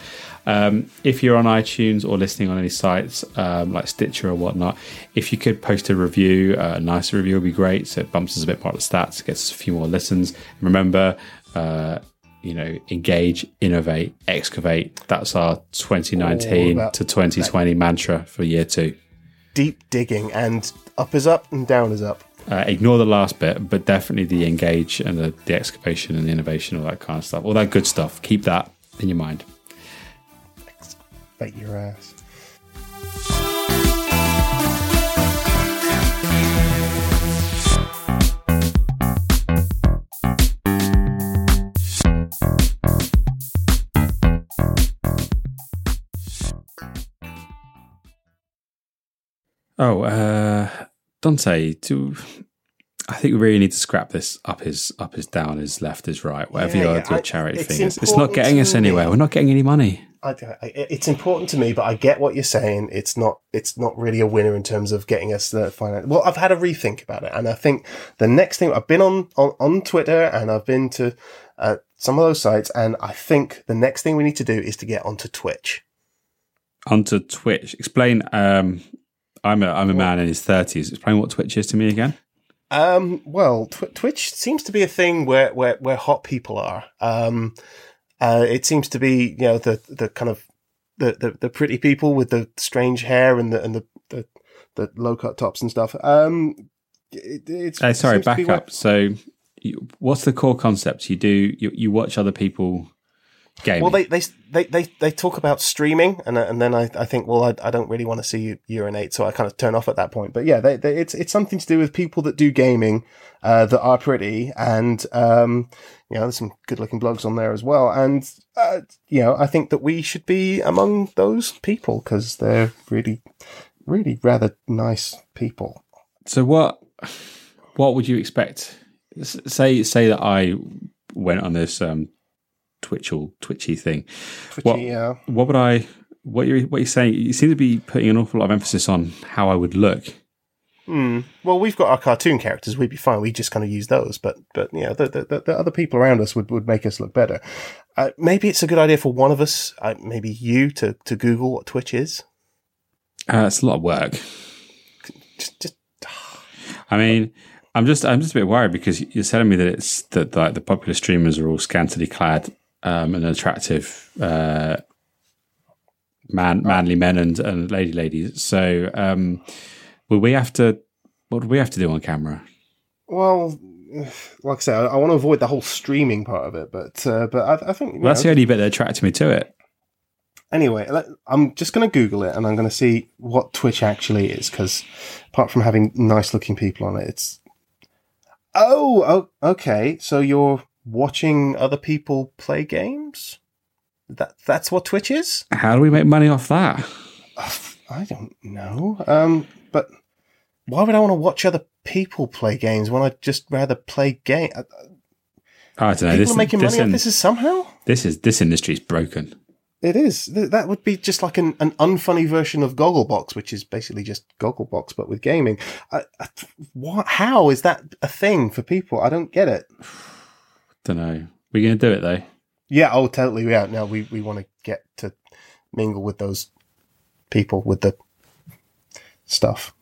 um, if you're on iTunes or listening on any sites um, like Stitcher or whatnot, if you could post a review, uh, a nicer review would be great. So it bumps us a bit more up the stats, gets us a few more listens. And remember. Uh, you know, engage, innovate, excavate. That's our 2019 All about to 2020 mantra for year two. deep digging and up is up and down is up. Uh, ignore the last bit, but definitely the engage and the, the excavation and the innovation, all that kind of stuff, all that good stuff. Keep that in your mind. Your ass. Oh, uh, Dante, do I think we really need to scrap this up is up is down is left is right, whatever Yeah, your, yeah, I- charity thing is. It's not getting us anywhere. me. We're not getting any money. I, I, it's important to me, but I get what you're saying. It's not. It's not really a winner in terms of getting us the finance. Well, I've had a rethink about it, and I think the next thing I've been on on, on Twitter and I've been to uh, some of those sites, and I think the next thing we need to do is to get onto Twitch. Onto Twitch. Explain. Um, I'm a I'm a man in his thirties. Explain what Twitch is to me again. Um, well, tw- Twitch seems to be a thing where, where, where hot people are. Um, uh, it seems to be, you know, the, the kind of, the, the, the pretty people with the strange hair and the, and the, the, the low cut tops and stuff. Um, it, it's, Uh, sorry, back be where- up. So, you, what's the core concept? You do you, you watch other people game. Well, they, they, they, they, they talk about streaming, and and then I, I think, well, I, I don't really want to see you urinate, so I kind of turn off at that point. But yeah, they, they, it's it's something to do with people that do gaming, uh, that are pretty, and um, you know, there's some good looking blogs on there as well, and uh, you know, I think that we should be among those people because they're really, really rather nice people. So what what would you expect? Say say that I went on this um twitchal twitchy thing. Twitchy, What- yeah. What would I what you what you're saying? You seem to be putting an awful lot of emphasis on how I would look. Hmm. Well, we've got our cartoon characters. We'd be fine. We just kind of use those. But, but you know, the, the, the- the other people around us would, would make us look better. Uh, maybe it's a good idea for one of us, uh, maybe you, to, to Google what Twitch is. Uh, it's a lot of work. Just, just I mean, I'm just I'm just a bit worried because you're telling me that it's that like the popular streamers are all scantily clad um, and attractive uh, man manly men and, and lady ladies. So um, will we have to what do we have to do on camera? Well, like I said, I, I want to avoid the whole streaming part of it, but uh, but I, I think Well, that's know, the only bit that attracted me to it. Anyway, let, I'm just going to Google it and I'm going to see what Twitch actually is because apart from having nice looking people on it, it's. Oh, oh, okay. So you're watching other people play games? That That's what Twitch is? How do we make money off that? I don't know. Um, but why would I want to watch other people play games when I'd just rather play game? uh, I don't know. People This, are making money in- off this is somehow? this is this industry's broken. It is. That would be just like an, an unfunny version of Gogglebox, which is basically just Gogglebox, but with gaming. I, I, what? How is that a thing for people? I don't get it. Don't know. We're going to do it though. Yeah, oh, totally. Yeah, no, we, we want to get to mingle with those people with the stuff.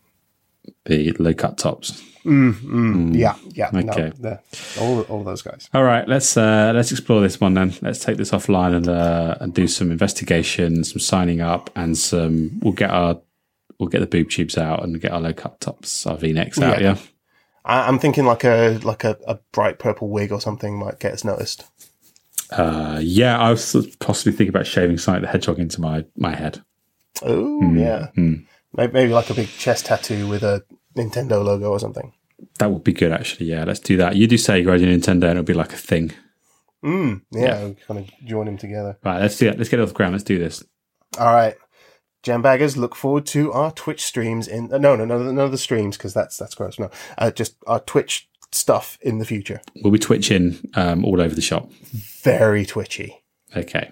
The low cut tops. Mm, mm, Yeah, yeah. Okay. No, all, all those guys. All right, let's uh, let's explore this one then. Let's take this offline and uh, and do some investigation, some signing up, and some. We'll get our we'll get the boob tubes out and get our low cut tops, our V necks out. Yeah. Yeah. I, I'm thinking like a like a, a bright purple wig or something might get us noticed. Uh, yeah, I was possibly thinking about shaving Sonic the Hedgehog into my my head. Oh, Hmm. yeah. Maybe, maybe like a big chest tattoo with a Nintendo logo or something. That would be good, actually. Yeah, let's do that. You do say you're your Nintendo, and it'll be like a thing. Mm, yeah, we kind of join them together. Right, let's do that. Let's get off the ground. Let's do this. All right, Jambaggers, look forward to our Twitch streams in. Uh, no, no, no, no, the streams because that's that's gross. No, uh, just our Twitch stuff in the future. We'll be twitching um, all over the shop. Very twitchy. Okay.